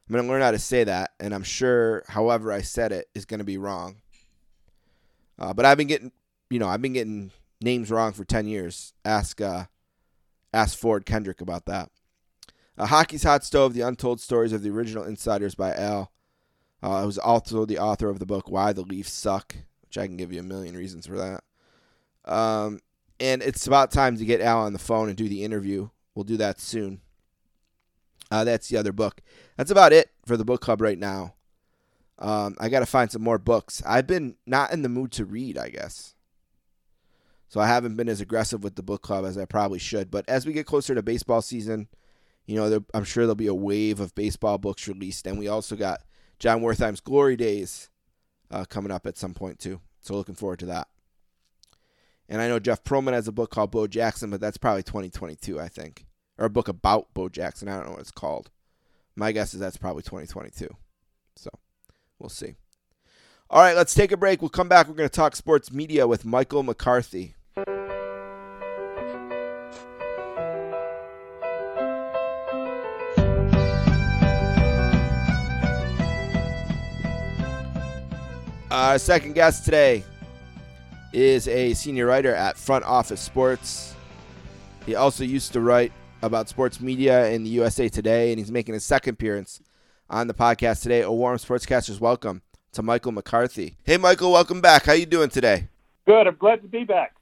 I'm going to learn how to say that, and I'm sure, however I said it, is going to be wrong. Uh, but I've been getting, you know, I've been getting names wrong for 10 years. Ask, uh, ask Ford Kendrick about that. Uh, Hockey's Hot Stove: The Untold Stories of the Original Insiders by Al. Uh, I was also the author of the book Why the Leafs Suck, which I can give you a million reasons for that. Um, and it's about time to get Al on the phone and do the interview. We'll do that soon. Uh, that's the other book. That's about it for the book club right now. Um, I got to find some more books. I've been not in the mood to read, I guess. So I haven't been as aggressive with the book club as I probably should. But as we get closer to baseball season, you know, there, I'm sure there'll be a wave of baseball books released. And we also got Jon Wertheim's Glory Days uh, coming up at some point, too. So looking forward to that. And I know Jeff Pearlman has a book called Bo Jackson, but that's probably 2022, I think. Or a book about Bo Jackson. I don't know what it's called. My guess is that's probably 2022. So we'll see. All right, let's take a break. We'll come back. We're going to talk sports media with Michael McCarthy. Our second guest today is a senior writer at Front Office Sports. He also used to write about sports media in the USA Today, and he's making his second appearance on the podcast today. A warm sportscasters welcome to Michael McCarthy. Hey, Michael, welcome back. How you doing today? Good. I'm glad to be back.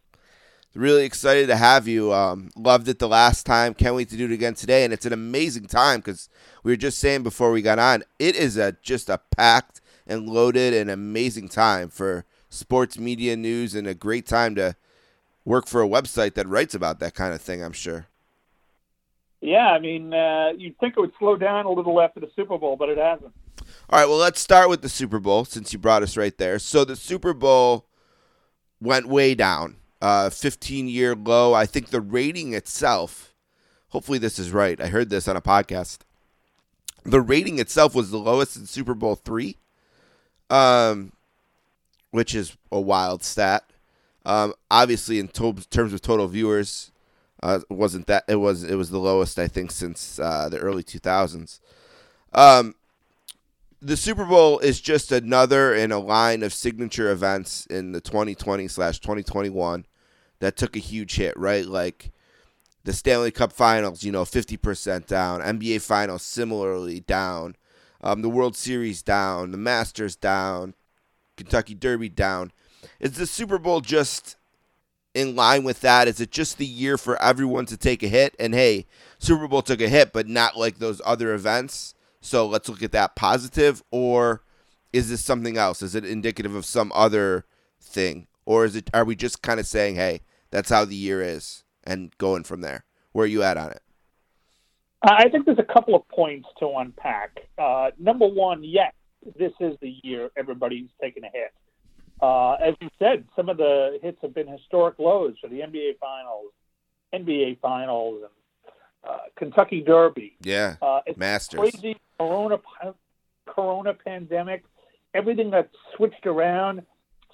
Really excited to have you. Um, loved it the last time. Can't wait to do it again today. And it's an amazing time because we were just saying before we got on, it is a just a packed and loaded and amazing time for sports media news and a great time to work for a website that writes about that kind of thing. I'm sure. Yeah, I mean, uh, you'd think it would slow down a little after the Super Bowl, but it hasn't. All right, well, let's start with the Super Bowl since you brought us right there. So the Super Bowl went way down, uh, 15 year low. I think the rating itself, hopefully this is right. I heard this on a podcast. The rating itself was the lowest in Super Bowl three, um, which is a wild stat. Um, obviously, in to- terms of total viewers, uh, wasn't that it was it was the lowest I think since uh, the early 2000s. Um, the Super Bowl is just another in a line of signature events in the 2020 slash 2021 that took a huge hit, right? Like the Stanley Cup Finals, you know, 50% down. NBA Finals similarly down. Um, the World Series down. The Masters down. Kentucky Derby down. Is the Super Bowl just in line with that? Is it just the year for everyone to take a hit? And hey, Super Bowl took a hit, but not like those other events. So let's look at that positive, or is this something else? Is it indicative of some other thing, or is it? Are we just kind of saying, "Hey, that's how the year is," and going from there? Where are you at on it? I think there's a couple of points to unpack. Uh, number one, yes, this is the year everybody's taking a hit. Uh, as you said, some of the hits have been historic lows for the NBA Finals, NBA Finals, and uh, Kentucky Derby. Yeah, Uh, it's Masters. crazy Corona Corona pandemic. Everything got switched around.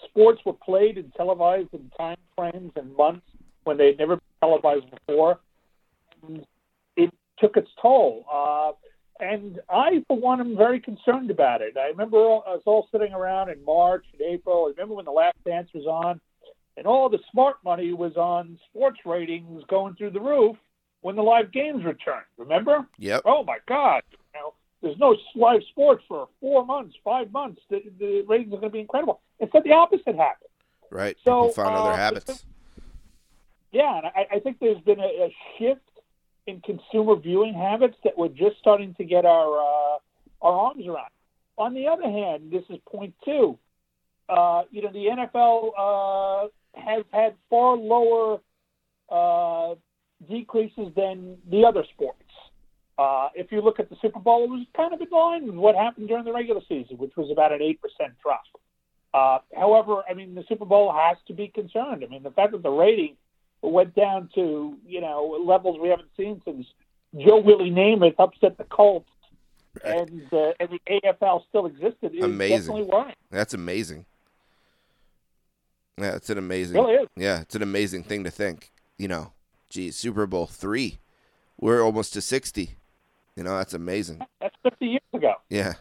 Sports were played and televised in time frames and months when they'd never been televised before. And it took its toll. Uh, and I, for one, am very concerned about it. I remember us all sitting around in March and April. I remember when the Last Dance was on, and all the smart money was on sports ratings going through the roof when the live games returned. Remember? Yep. oh my God, you know, there's no live sports for four months, five months. The, the ratings are going to be incredible. Instead, the opposite happened. Right. So, People found other uh, habits. Yeah, and I, I think there's been a, a shift in consumer viewing habits that we're just starting to get our uh, our arms around. On the other hand, this is point two. Uh, you know, the NFL uh, has had far lower uh, decreases than the other sports. Uh, if you look at the Super Bowl, it was kind of in line with what happened during the regular season, which was about an eight percent drop. Uh, however, I mean, the Super Bowl has to be concerned. I mean, the fact that the rating went down to you know levels we haven't seen since Joe Willie Namath upset the Colts, Right. and uh, and the AFL still existed is Amazing. That's amazing. Yeah, it's an It amazing. really is. Yeah, it's an amazing thing to think. You know, geez, Super Bowl three, we're almost to sixty. You know, that's amazing. That's 50 years ago. Yeah,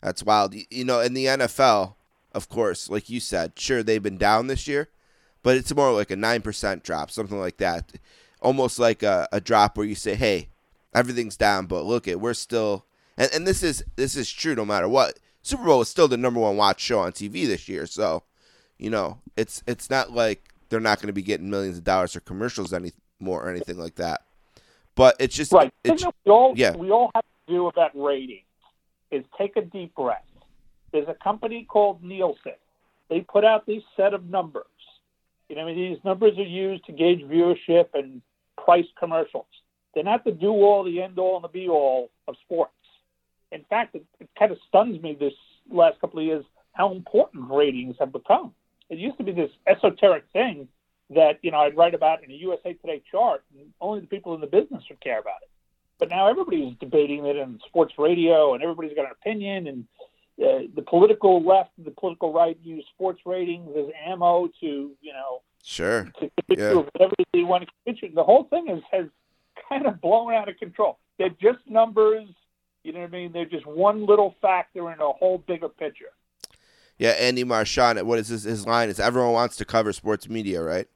that's wild. You know, in the NFL, of course, like you said, sure they've been down this year, but it's more like a nine percent drop, something like that. Almost like a, a drop where you say, "Hey, everything's down, but look at we're still." And, and this is this is true no matter what. Super Bowl is still the number one watch show on TV this year, so you know it's it's not like they're not going to be getting millions of dollars for commercials anymore or anything like that. But it's just Right. It's, we all yeah. we all have to do with that rating is take a deep breath. There's a company called Nielsen. They put out these set of numbers. You know, I mean, these numbers are used to gauge viewership and price commercials. They're not the do all, the end all, and the be all of sports. In fact, it, it kind of stuns me this last couple of years how important ratings have become. It used to be this esoteric thing that you know I'd write about in a USA Today chart, and only the people in the business would care about it. But now everybody's debating it in sports radio, and everybody's got an opinion. And uh, the political left, and the political right use sports ratings as ammo to you know sure. to Yeah. whatever they want to. The whole thing is has kind of blown out of control. They're just numbers. You know what I mean? They're just one little factor in a whole bigger picture. Yeah, Andy Marchand. What is his, his line? Is everyone wants to cover sports media, right?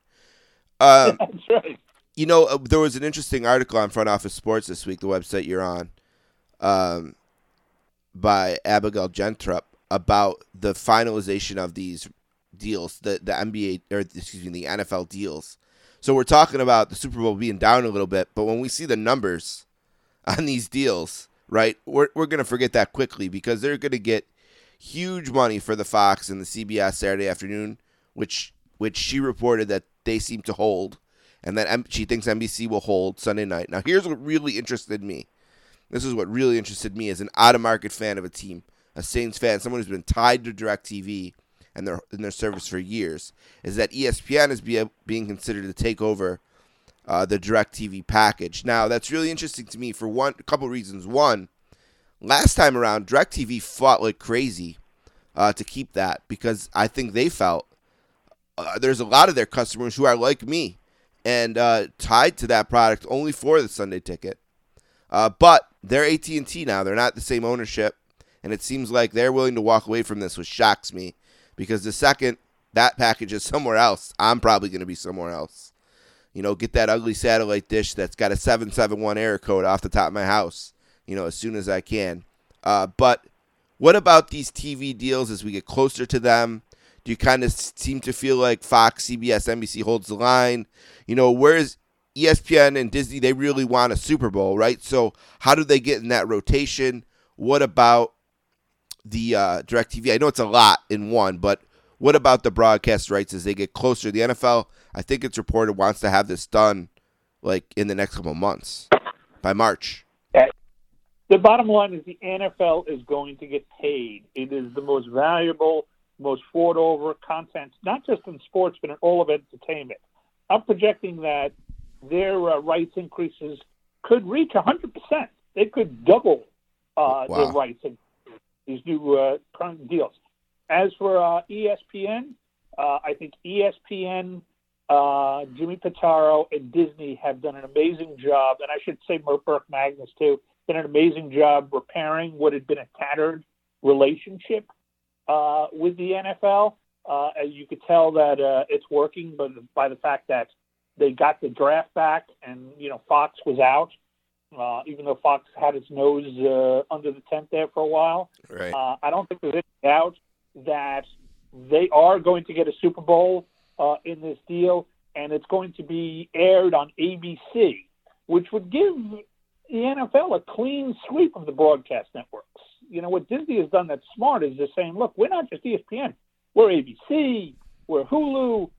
Um, That's right. you know, uh, there was an interesting article on Front Office Sports this week, the website you're on, um, by Abigail Gentrup about the finalization of these deals, the the NBA or excuse me, the NFL deals. So we're talking about the Super Bowl being down a little bit, but when we see the numbers on these deals, right, we're we're gonna forget that quickly because they're gonna get huge money for the Fox and the CBS Saturday afternoon, which which she reported that they seem to hold, and that she thinks NBC will hold Sunday night. Now, here's what really interested me. This is what really interested me as an out of market fan of a team, a Saints fan, someone who's been tied to DirecTV and their in their service for years, is that ESPN is be, being considered to take over uh, the DirecTV package. Now, that's really interesting to me for one a couple reasons. One, last time around, DirecTV fought like crazy uh, to keep that because I think they felt uh, there's a lot of their customers who are like me and uh, tied to that product only for the Sunday ticket. Uh, but they're AT and T now; they're not the same ownership, and it seems like they're willing to walk away from this, which shocks me because the second that package is somewhere else, I'm probably going to be somewhere else. You know, get that ugly satellite dish that's got a 771 error code off the top of my house, you know, as soon as I can. Uh, but what about these TV deals as we get closer to them? Do you kind of seem to feel like Fox, CBS, NBC holds the line? You know, where's ESPN and Disney? They really want a Super Bowl, right? So how do they get in that rotation? What about the uh, DirecTV? I know it's a lot in one, but what about the broadcast rights as they get closer? The NFL, I think it's reported, wants to have this done like in the next couple months by March. The bottom line is the NFL is going to get paid. It is the most valuable, most fought over content, not just in sports, but in all of entertainment. I'm projecting that their uh, rights increases could reach 100%. They could double uh, Wow. their rights in these new uh, current deals. As for uh, ESPN, uh, I think ESPN, uh, Jimmy Pitaro, and Disney have done an amazing job, and I should say Burke Magnus too, done an amazing job repairing what had been a tattered relationship uh, with the NFL. Uh, and you could tell that uh, it's working, but by the fact that they got the draft back, and you know Fox was out, uh, even though Fox had its nose uh, under the tent there for a while. Right. Uh, I don't think there's any doubt that they are going to get a Super Bowl uh, in this deal, and it's going to be aired on ABC, which would give the NFL a clean sweep of the broadcast networks. You know what Disney has done that's smart is just saying, look, we're not just ESPN, we're ABC, we're Hulu,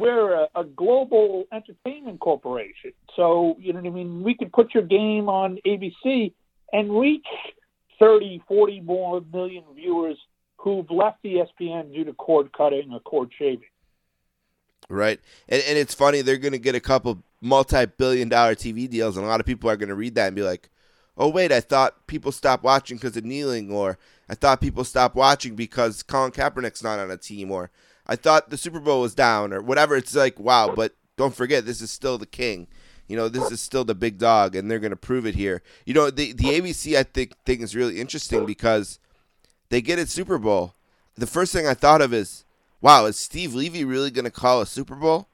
we're a, a global entertainment corporation. So, you know what I mean? We could put your game on ABC and reach 30, 40 more million viewers who've left ESPN due to cord cutting or cord shaving. Right. And, and it's funny, they're going to get a couple multi billion dollar TV deals, and a lot of people are going to read that and be like, oh, wait, I thought people stopped watching because of kneeling, or I thought people stopped watching because Colin Kaepernick's not on a team, or I thought the Super Bowl was down, or whatever. It's like, wow, but don't forget, this is still the king. You know, this is still the big dog, and they're going to prove it here. You know, the, the ABC, I think, thing is really interesting because they get it Super Bowl. The first thing I thought of is, wow, is Steve Levy really going to call a Super Bowl?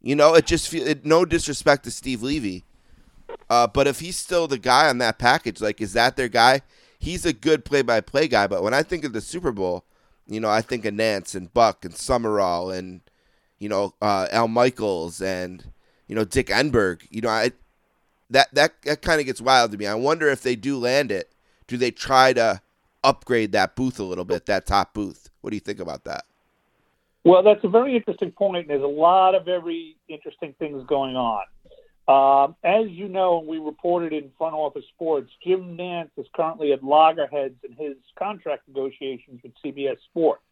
You know, it just feel it, no disrespect to Steve Levy, uh, but if he's still the guy on that package, like is that their guy? He's a good play-by-play guy, but when I think of the Super Bowl, you know, I think of Nantz and Buck and Summerall and you know uh, Al Michaels and you know Dick Enberg. You know, I that that that kind of gets wild to me. I wonder if they do land it, do they try to upgrade that booth a little bit, that top booth? What do you think about that? Well, that's a very interesting point, there's a lot of very interesting things going on. Um, as you know, and we reported in Front Office Sports, Jim Nantz is currently at loggerheads in his contract negotiations with CBS Sports.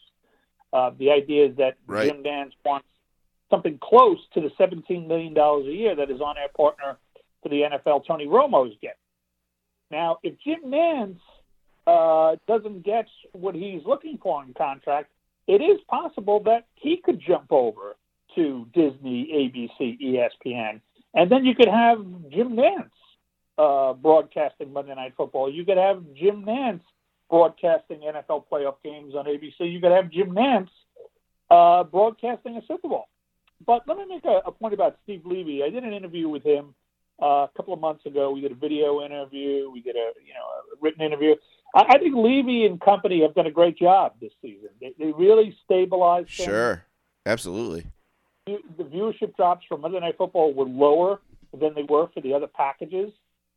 Uh, the idea is that Right. Jim Nantz wants something close to the $17 million a year that his on-air partner for the NFL, Tony Romo, is getting. Now, if Jim Nantz uh, doesn't get what he's looking for in contract, it is possible that he could jump over to Disney, ABC, ESPN, and then you could have Jim Nantz uh, broadcasting Monday Night Football. You could have Jim Nantz broadcasting NFL playoff games on ABC. You could have Jim Nantz uh, broadcasting a Super Bowl. But let me make a, a point about Steve Levy. I did an interview with him uh, a couple of months ago. We did a video interview. We did a you know a written interview. I, I think Levy and company have done a great job this season. They, they really stabilized. things. Sure, absolutely. The the viewership drops for Monday Night Football were lower than they were for the other packages.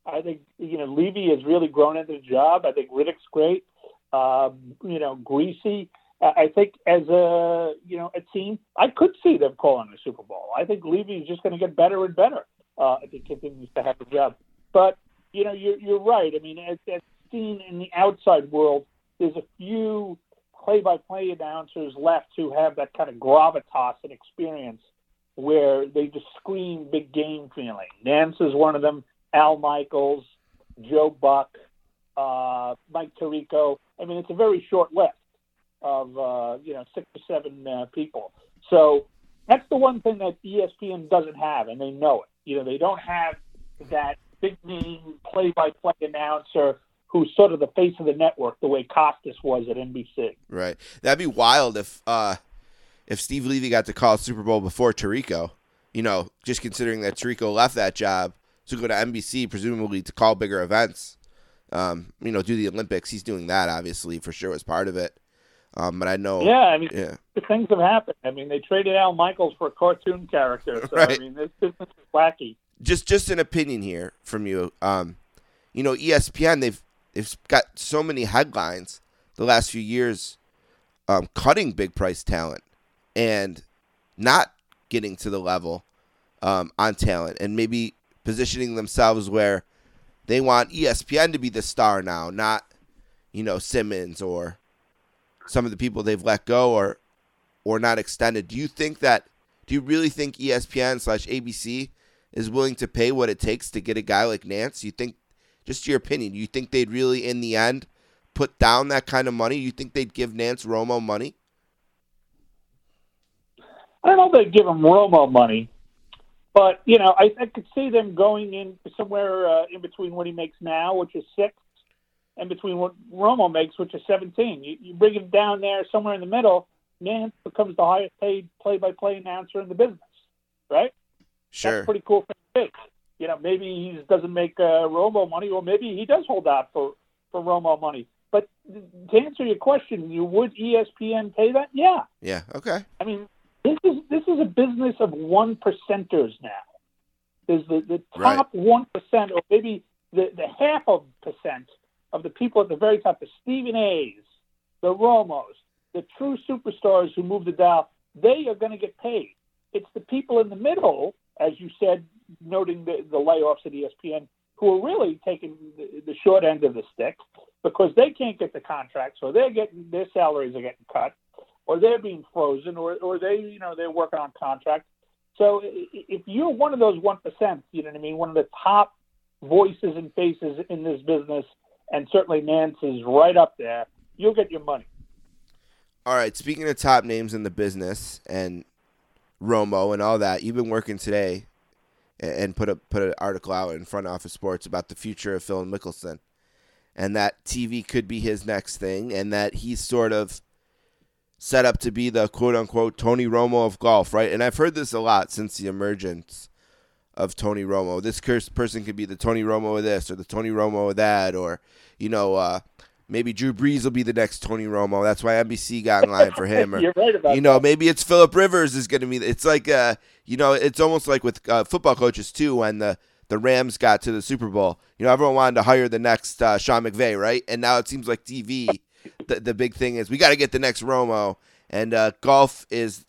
I think you know Levy has really grown into the job. I think Riddick's great. Um, you know, Griese. I think as a you know a team, I could see them calling the Super Bowl. I think Levy is just going to get better and better uh, if he continues to have a job. But you know, you're you're right. I mean, as, as seen in the outside world, there's a few play-by-play announcers left who have that kind of gravitas and experience where they just scream big game feeling. Nantz is one of them. Al Michaels, Joe Buck, uh, Mike Tirico. I mean, it's a very short list of uh, you know six or seven uh, people. So that's the one thing that ESPN doesn't have, and they know it. You know, they don't have that big name play-by-play announcer who's sort of the face of the network, the way Costas was at NBC. Right. That'd be wild if uh if Steve Levy got to call Super Bowl before Tirico. You know, just considering that Tirico left that job to go to NBC, presumably to call bigger events. Um, you know, do the Olympics. He's doing that obviously for sure as part of it. Um, but I know Yeah, I mean, yeah. things have happened. I mean, they traded Al Michaels for a cartoon character. So Right. I mean, this business is wacky. just just an opinion here from you. Um, you know, ESPN they've they've got so many headlines the last few years, um, cutting big price talent and not getting to the level um, on talent, and maybe positioning themselves where they want ESPN to be the star now, not you know Simmons or some of the people they've let go or or not extended. Do you think that? Do you really think ESPN slash ABC is willing to pay what it takes to get a guy like Nantz? You think, just your opinion, you think they'd really, in the end, put down that kind of money? You think they'd give Nantz Romo money? I don't know if they'd give him Romo money, but you know, I, I could see them going in somewhere uh, in between what he makes now, which is six, and between what Romo makes, which is seventeen. You, you bring him down there somewhere in the middle. Nantz becomes the highest paid play-by-play announcer in the business, right? Sure. That's pretty cool thing. You know, maybe he doesn't make uh, Romo money, or maybe he does hold out for for Romo money. But to answer your question, you would ESPN pay that? Yeah. Yeah. Okay. I mean, this is this is a business of one percenters now. There's the, the top one right. or maybe the, the half of percent of the people at the very top, the Stephen A's, the Romos, the true superstars who move the dial. They are going to get paid. It's the people in the middle, as you said, noting the, the layoffs at ESPN, who are really taking the, the short end of the stick because they can't get the contract, so they're getting their salaries are getting cut or they're being frozen, or or they you know they're working on contract. So if you're one of those one percent, you know what I mean, one of the top voices and faces in this business, and certainly Nantz is right up there. You'll get your money. All right. Speaking of top names in the business and Romo and all that, you've been working today and put a put an article out in Front Office Sports about the future of Phil Mickelson, and that TV could be his next thing, and that he's sort of set up to be the quote unquote Tony Romo of golf, right? And I've heard this a lot since the emergence of Tony Romo. This person could be the Tony Romo of this or the Tony Romo of that, or you know, uh, maybe Drew Brees will be the next Tony Romo. That's why NBC got in line for him. Or, You're right about You know, that. maybe it's Philip Rivers is going to be. It's like uh, you know, it's almost like with uh, football coaches too. When the the Rams got to the Super Bowl, you know, everyone wanted to hire the next uh, Sean McVay, right? And now it seems like TV the, the big thing is we got to get the next Romo, and uh, golf is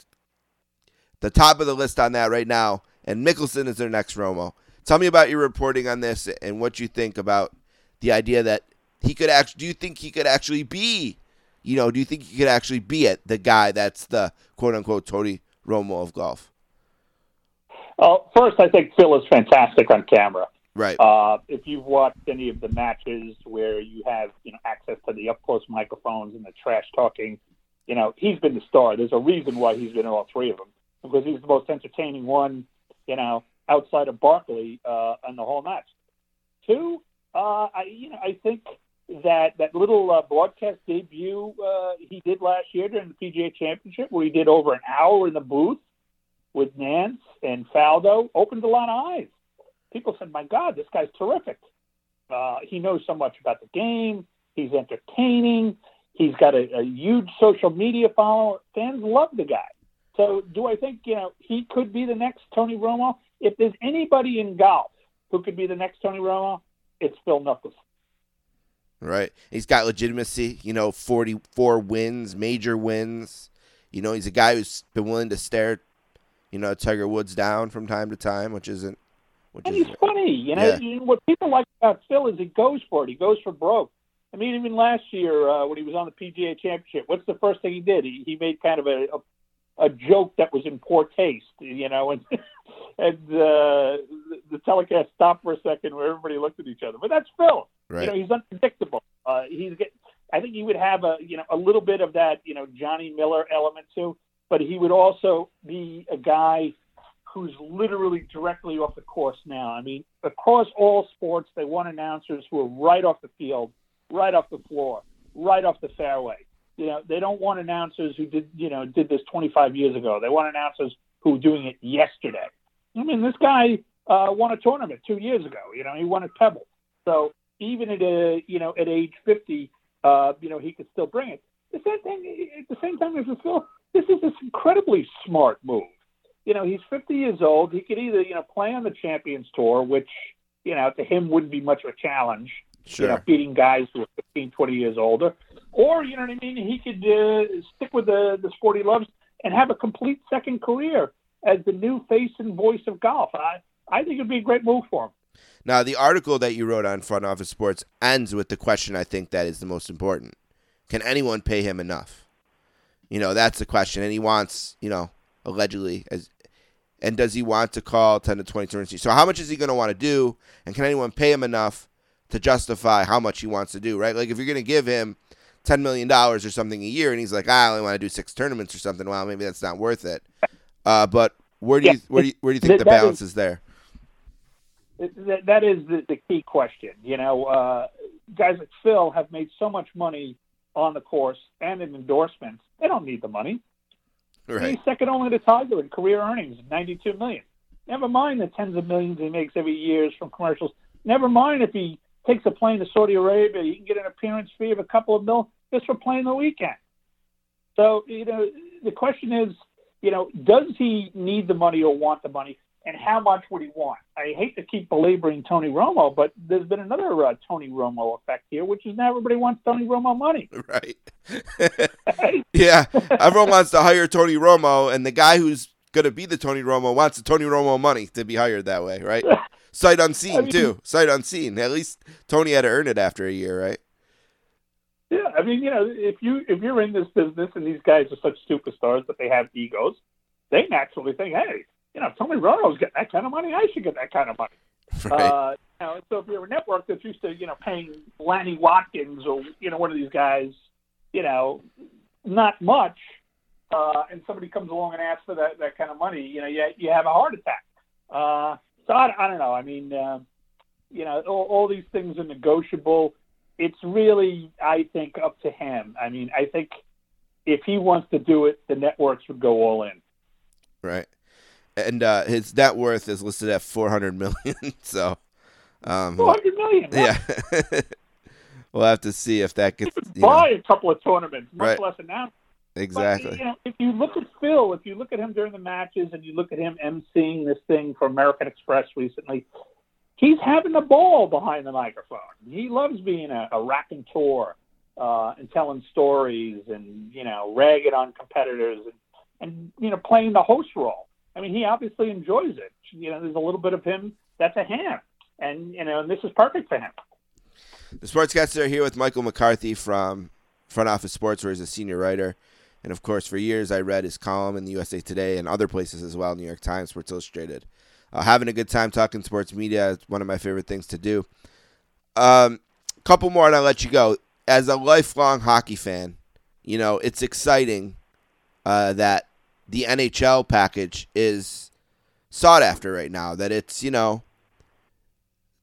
the top of the list on that right now. And Mickelson is their next Romo. Tell me about your reporting on this and what you think about the idea that he could actually. Do you think he could actually be? You know, do you think he could actually be it? The guy that's the quote unquote Tony Romo of golf. Well, first, I think Phil is fantastic on camera. Right. Uh, if you've watched any of the matches where you have you know access to the up close microphones and the trash talking, you know he's been the star. There's a reason why he's been in all three of them because he's the most entertaining one, you know, outside of Barkley uh, on the whole match. Two, uh, I you know I think that that little uh, broadcast debut uh, he did last year during the PGA Championship, where he did over an hour in the booth with Nantz and Faldo, opened a lot of eyes people said, "My God, this guy's terrific. Uh, he knows so much about the game. He's entertaining. He's got a, a huge social media follower. Fans love the guy. So, do I think you know he could be the next Tony Romo? If there's anybody in golf who could be the next Tony Romo, it's Phil Mickelson. Right. He's got legitimacy. You know, 44 wins, major wins. You know, he's a guy who's been willing to stare, you know, Tiger Woods down from time to time, which isn't which and is, he's funny, you know. yeah. What people like about Phil is he goes for it. He goes for broke. I mean, even last year uh, when he was on the PGA Championship, what's the first thing he did? He, he made kind of a, a a joke that was in poor taste, you know, and and uh, the telecast stopped for a second where everybody looked at each other. But that's Phil. Right. You know, he's unpredictable. Uh, he's get, I think he would have a you know a little bit of that you know Johnny Miller element too, but he would also be a guy who's literally directly off the course now. I mean, across all sports, they want announcers who are right off the field, right off the floor, right off the fairway. You know, they don't want announcers who did, you know, did this 25 years ago. They want announcers who are doing it yesterday. I mean, this guy uh, won a tournament two years ago. You know, he won at Pebble. So even at a, you know, at age 50, uh, you know, he could still bring it. The same thing at the same time as Phil. This is this incredibly smart move you know, he's 50 years old. He could either, you know, play on the Champions Tour, which, you know, to him wouldn't be much of a challenge, sure. you know, beating guys who are 15, 20 years older. Or, you know what I mean, he could uh, stick with the, the sport he loves and have a complete second career as the new face and voice of golf. I, I think it'd be a great move for him. Now, the article that you wrote on Front Office Sports ends with the question I think that is the most important. Can anyone pay him enough? You know, that's the question. And he wants, you know, allegedly, as And does he want to call 10 to 20 tournaments? So how much is he going to want to do? And can anyone pay him enough to justify how much he wants to do, right? Like if you're going to give him $10 million or something a year and he's like, ah, I only want to do six tournaments or something, well, maybe that's not worth it. Uh, but where do Yeah, you where do you, where do you think that- the balance is- is there? that, that is the, the key question. You know, uh, guys like Phil have made so much money on the course and in endorsements. They don't need the money. Right. He's second only to Tiger in career earnings, ninety-two million. Never mind the tens of millions he makes every year from commercials. Never mind if he takes a plane to Saudi Arabia, he can get an appearance fee of a couple of mil just for playing the weekend. So you know, the question is, you know, does he need the money or want the money, and how much would he want? I hate to keep belaboring Tony Romo, but there's been another uh, Tony Romo effect here, which is now everybody wants Tony Romo money. Right. yeah. Everyone wants to hire Tony Romo, and the guy who's going to be the Tony Romo wants the Tony Romo money to be hired that way, right? Sight unseen, I mean- too. Sight unseen. At least Tony had to earn it after a year, right? Yeah, I mean, you know, if you if you're in this business and these guys are such superstars that they have egos, they naturally think, hey, you know, if Tony Romo's getting that kind of money, I should get that kind of money. Right. Uh, you know, so if you're a network that's used to, you know, paying Lanny Wadkins or you know one of these guys, you know, not much, uh, and somebody comes along and asks for that that kind of money, you know, you you have a heart attack. Uh, so I, I don't know. I mean, uh, you know, all, all these things are negotiable. It's really, I think, up to him. I mean, I think if he wants to do it, the networks would go all in. right. And uh, his net worth is listed at 400 million. so, um, Four hundred million. yeah. we'll have to see if that gets. Buy know, a couple of tournaments, much Right. less announce. But, exactly. you know, if you look at Phil, if you look at him during the matches, and you look at him emceeing this thing for American Express recently, he's having a ball behind the microphone. He loves being a, a raconteur uh, and telling stories, and you know, ragging on competitors, and, and you know, playing the host role. I mean, he obviously enjoys it. You know, there's a little bit of him that's a ham, and you know, and this is perfect for him. The Sportscasters are here with Michael McCarthy from Front Office Sports, where he's a senior writer. And of course, for years, I read his column in the USA Today and other places as well, New York Times, Sports Illustrated. Uh, having a good time talking sports media is one of my favorite things to do. Um, couple more, and I'll let you go. As a lifelong hockey fan, you know it's exciting uh, that the NHL package is sought after right now. That it's you know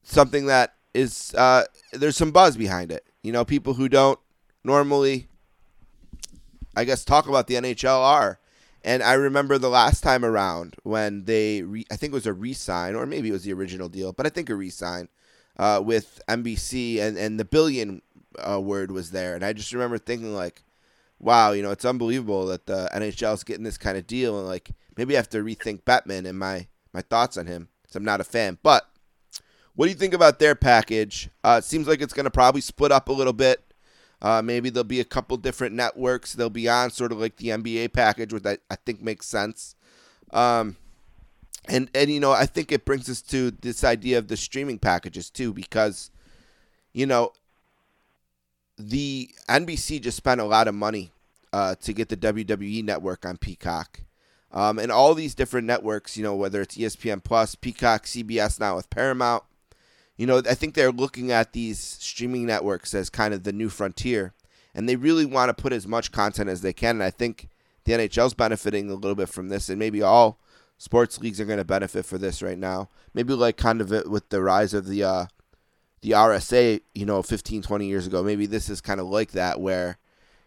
something that is uh, there's some buzz behind it. You know, people who don't normally, I guess, talk about the NHL are. And I remember the last time around when they, re- I think it was a re-sign, or maybe it was the original deal, but I think a re-sign uh, with NBC, and and the billion uh, word was there, and I just remember thinking like, wow, you know, it's unbelievable that the NHL is getting this kind of deal, and like maybe I have to rethink Bettman and my my thoughts on him. So I'm not a fan, but what do you think about their package? Uh, it seems like it's going to probably split up a little bit. Uh, maybe there'll be a couple different networks they'll be on, sort of like the NBA package, which I, I think makes sense. Um, and and you know, I think it brings us to this idea of the streaming packages too, because you know, the NBC just spent a lot of money uh, to get the WWE network on Peacock. Um, and all these different networks, you know, whether it's ESPN Plus, Peacock, CBS now with Paramount, you know, I think they're looking at these streaming networks as kind of the new frontier, and they really want to put as much content as they can. And I think the NHL's benefiting a little bit from this, and maybe all sports leagues are going to benefit for this right now. Maybe like kind of it with the rise of the uh, the RSA, you know, 15, 20 years ago. Maybe this is kind of like that, where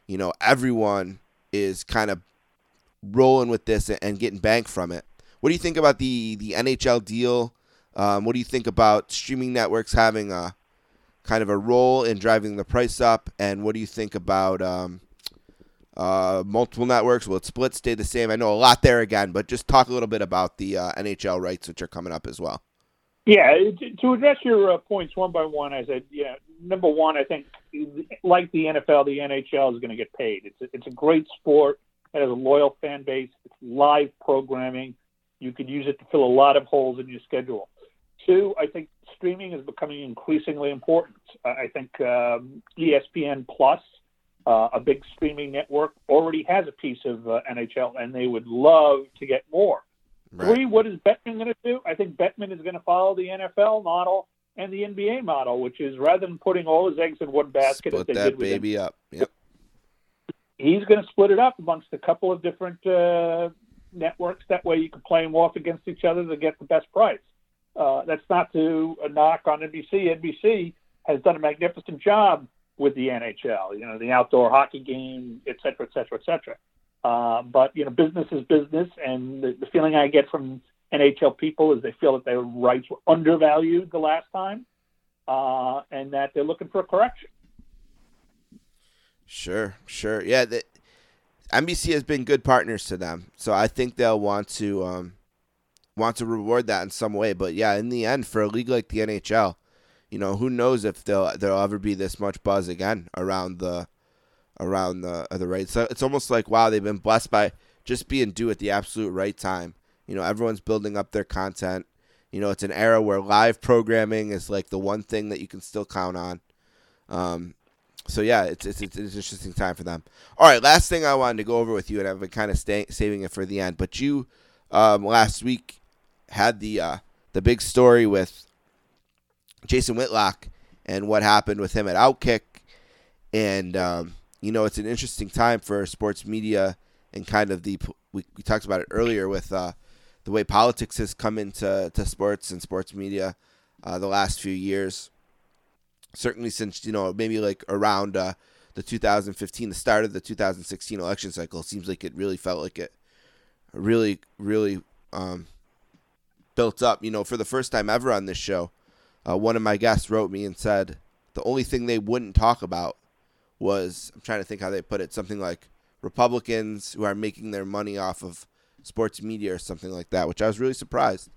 you know everyone is kind of rolling with this and getting bank from it. What do you think about the the NHL deal? Um, what do you think about streaming networks having a kind of a role in driving the price up? And what do you think about um, uh, multiple networks? Will it split, stay the same? I know a lot there again, but just talk a little bit about the uh, NHL rights which are coming up as well. Yeah, to- to address your uh, points one by one, I said, yeah, number one, I think like the NFL, the NHL is going to get paid. It's a, it's a great sport. It has a loyal fan base. It's live programming. You could use it to fill a lot of holes in your schedule. Two, I think streaming is becoming increasingly important. I think um, ESPN Plus, uh, a big streaming network, already has a piece of uh, NHL, and they would love to get more. Right. Three, what is Bettman going to do? I think Bettman is going to follow the NFL model and the NBA model, which is rather than putting all his eggs in one basket, Split they that did with baby up. Yep. he's going to split it up amongst a couple of different uh, networks. That way, you can play them off against each other to get the best price. Uh, that's not to a knock on NBC. NBC has done a magnificent job with the NHL. You know, the outdoor hockey game, et cetera, et cetera, et cetera. Uh, but you know, business is business, and the, the feeling I get from NHL people is they feel that their rights were undervalued the last time, uh, and that they're looking for a correction. Sure, sure. Yeah, the, NBC has been good partners to them, so I think they'll want to um, want to reward that in some way. But yeah, in the end, for a league like the NHL, you know, who knows if there'll there'll ever be this much buzz again around the around the the right. So it's almost like wow, they've been blessed by just being due at the absolute right time. You know, everyone's building up their content. You know, it's an era where live programming is like the one thing that you can still count on. Um, so yeah, it's, it's it's an interesting time for them. All right, last thing I wanted to go over with you, and I've been kind of stay, saving it for the end. But you um, last week had the uh, the big story with Jason Whitlock and what happened with him at Outkick, and um, you know it's an interesting time for sports media and kind of the we, we talked about it earlier with uh, the way politics has come into to sports and sports media uh, the last few years. Certainly since you know maybe like around uh, the 2015, the start of the 2016 election cycle, seems like it really felt like it really, really um, built up. You know, for the first time ever on this show, uh, one of my guests wrote me and said the only thing they wouldn't talk about was I'm trying to think how they put it, something like Republicans who are making their money off of sports media or something like that, which I was really surprised.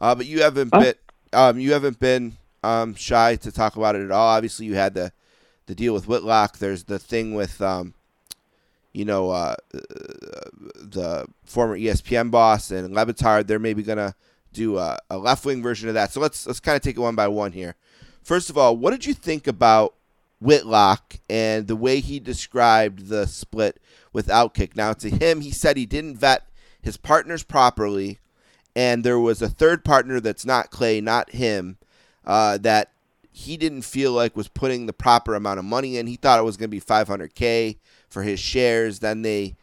Uh, but you haven't Huh? been um, you haven't been um, shy to talk about it at all. Obviously, you had the the deal with Whitlock. There's the thing with um, you know uh, the former ESPN boss and Le Batard. They're maybe gonna do a, a left wing version of that. So let's let's kind of take it one by one here. First of all, what did you think about Whitlock and the way he described the split with Outkick? Now, to him, he said he didn't vet his partners properly, and there was a third partner that's not Clay, not him, uh, that he didn't feel like was putting the proper amount of money in. He thought it was going to be 500k for his shares. Then they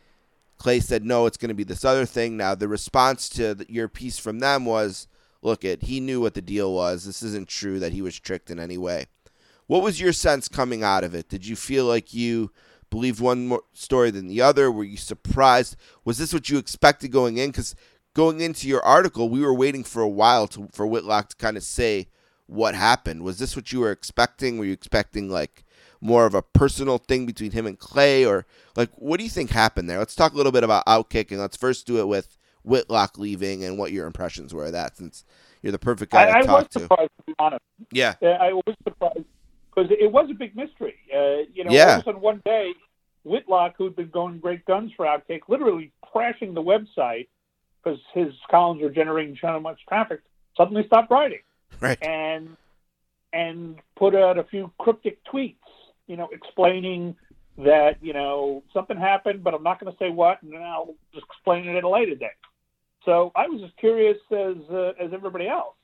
Clay said no, it's going to be this other thing. Now the response to the, your piece from them was, look, it he knew what the deal was. This isn't true that he was tricked in any way. What was your sense coming out of it? Did you feel like you believed one more story than the other? Were you surprised? Was this what you expected going in? Because going into your article, we were waiting for a while to, for Whitlock to kind of say what happened. Was this what you were expecting? Were you expecting like more of a personal thing between him and Clay, or like what do you think happened there? Let's talk a little bit about Outkick, and let's first do it with Whitlock leaving and what your impressions were of that, since you're the perfect guy I, I to was talk to. surprised, to be honest. Yeah, Uh, I was surprised because it was a big mystery. Uh, you know, Yeah. all of a sudden one day, Whitlock, who'd been going great guns for Outkick, literally crashing the website because his columns were generating so much traffic, suddenly stopped writing right. and and put out a few cryptic tweets, you know, explaining that you know something happened, but I'm not going to say what, and I'll just explain it at a later date. So I was as curious as uh, as everybody else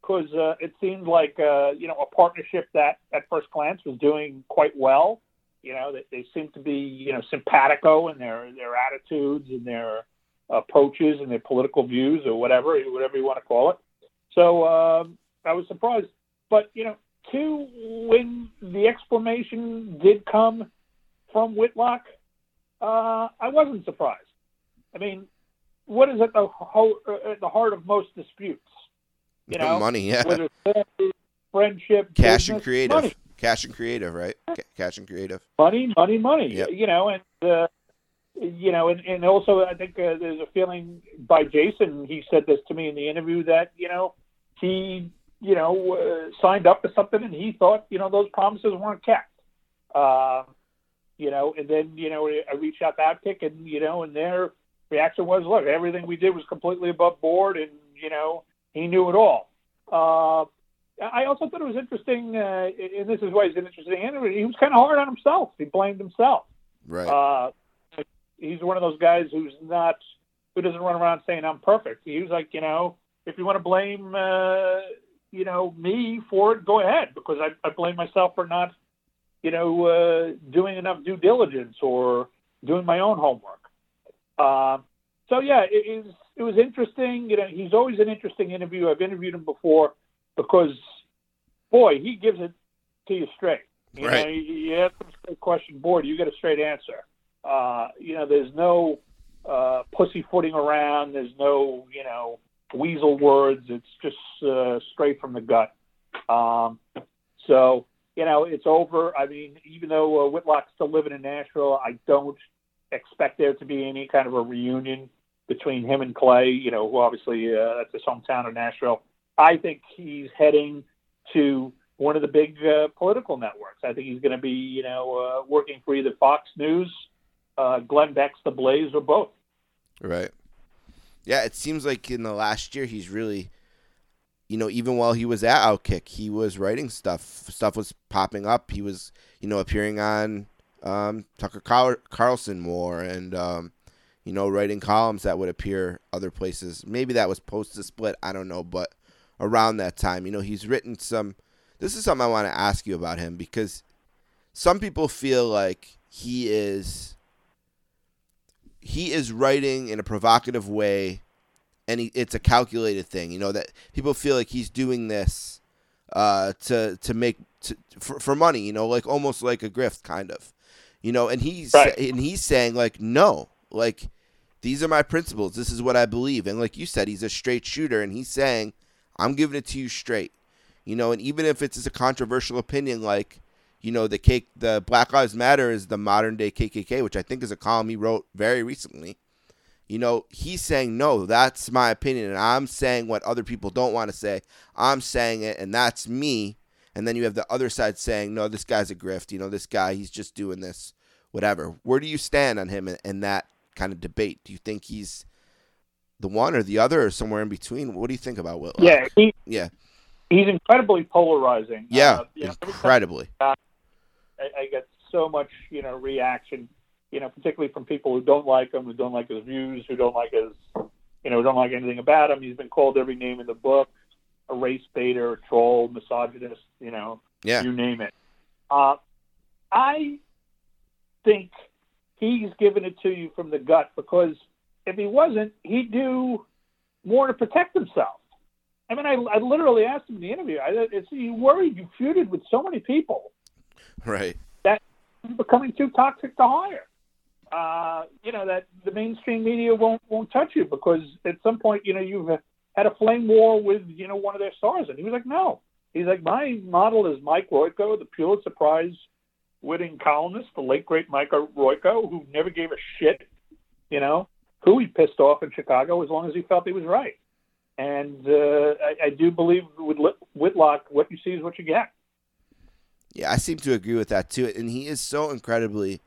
because uh, it seemed like uh, you know a partnership that at first glance was doing quite well. You know, they, they seemed to be you know simpatico in their their attitudes and their approaches and their political views or whatever whatever you want to call it. So um, I was surprised, but you know, two when the explanation did come from Whitlock, uh, I wasn't surprised. I mean, what is at the ho- uh, at the heart of most disputes? You know, money, yeah. whether friendship, Cash and creative. money, Cash and creative, right? Ca- Cash and creative. money, money, money. Yep. You know, and uh, you know, and, and also I think uh, there's a feeling by Jason. He said this to me in the interview that you know he you know uh, signed up for something and he thought you know those promises weren't kept. Uh, you know, and then you know I reached out to Outkick and you know, and their reaction was, look, everything we did was completely above board, and you know he knew it all. Uh, I also thought it was interesting, uh, and this is why he's an interesting interview. He was kind of hard on himself. He blamed himself. Right. Uh, he's one of those guys who's not who doesn't run around saying I'm perfect. He was like, you know, if you want to blame, uh, you know, me for it, go ahead, because I, I blame myself for not, you know, uh, doing enough due diligence or doing my own homework. Uh, so yeah, it, was it was interesting. You know, he's always an interesting interview. I've interviewed him before because, boy, he gives it to you straight. You Right. know, you, you ask him a straight question, boy, you get a straight answer. Uh, you know, there's no uh, pussyfooting around. There's no, you know, weasel words. It's just uh, straight from the gut. Um, so, you know, it's over. I mean, even though uh, Whitlock's still living in Nashville, I don't expect there to be any kind of a reunion between him and Clay. You know, who obviously uh, that's his hometown of Nashville. I think he's heading to one of the big uh, political networks. I think he's going to be, you know, uh, working for either Fox News, uh, Glenn Beck's The Blaze, or both. Right. Yeah, it seems like in the last year he's really, you know, even while he was at Outkick, he was writing stuff. Stuff was popping up. He was, you know, appearing on um, Tucker Carl- Carlson more, and um, you know, writing columns that would appear other places. Maybe that was post the split. I don't know, but around that time, you know, he's written some. This is something I want to ask you about him because some people feel like he is he is writing in a provocative way and he, it's a calculated thing you know that people feel like he's doing this uh, to to make to, for, for money you know like almost like a grift kind of you know and he's Right. and he's saying like no like these are my principles this is what i believe and like you said he's a straight shooter and he's saying i'm giving it to you straight you know and even if it's a controversial opinion like you know the cake the black lives matter is the modern day kkk which i think is a column he wrote very recently. You know he's saying no that's my opinion and i'm saying what other people don't want to say. I'm saying it and that's me. And then you have the other side saying no this guy's a grift you know this guy he's just doing this whatever. Where do you stand on him in, in that kind of debate? Do you think he's the one or the other or somewhere in between? What do you think about Whitlock? Yeah, he, yeah. he's incredibly polarizing. yeah Uh, you know, every time incredibly I, I get so much, you know, reaction, you know, particularly from people who don't like him, who don't like his views, who don't like his, you know, who don't like anything about him. He's been called every name in the book, a race baiter, a troll, misogynist, you know, yeah you name it. Uh, I think he's giving it to you from the gut because if he wasn't, he'd do more to protect himself. I mean, I, I literally asked him in the interview. I, it's, you worried you feuded with so many people right that becoming too toxic to hire. Uh, you know that the mainstream media won't won't touch you because at some point, you know, you've had a flame war with you know one of their stars, and he was like, no. He's like, my model is Mike Royko, the Pulitzer Prize winning columnist, the late great Mike Royko, who never gave a shit, you know, who he pissed off in Chicago as long as he felt he was right. And uh, I, I do believe with Whitlock, what you see is what you get. Yeah, I seem to agree with that too. And he is so incredibly,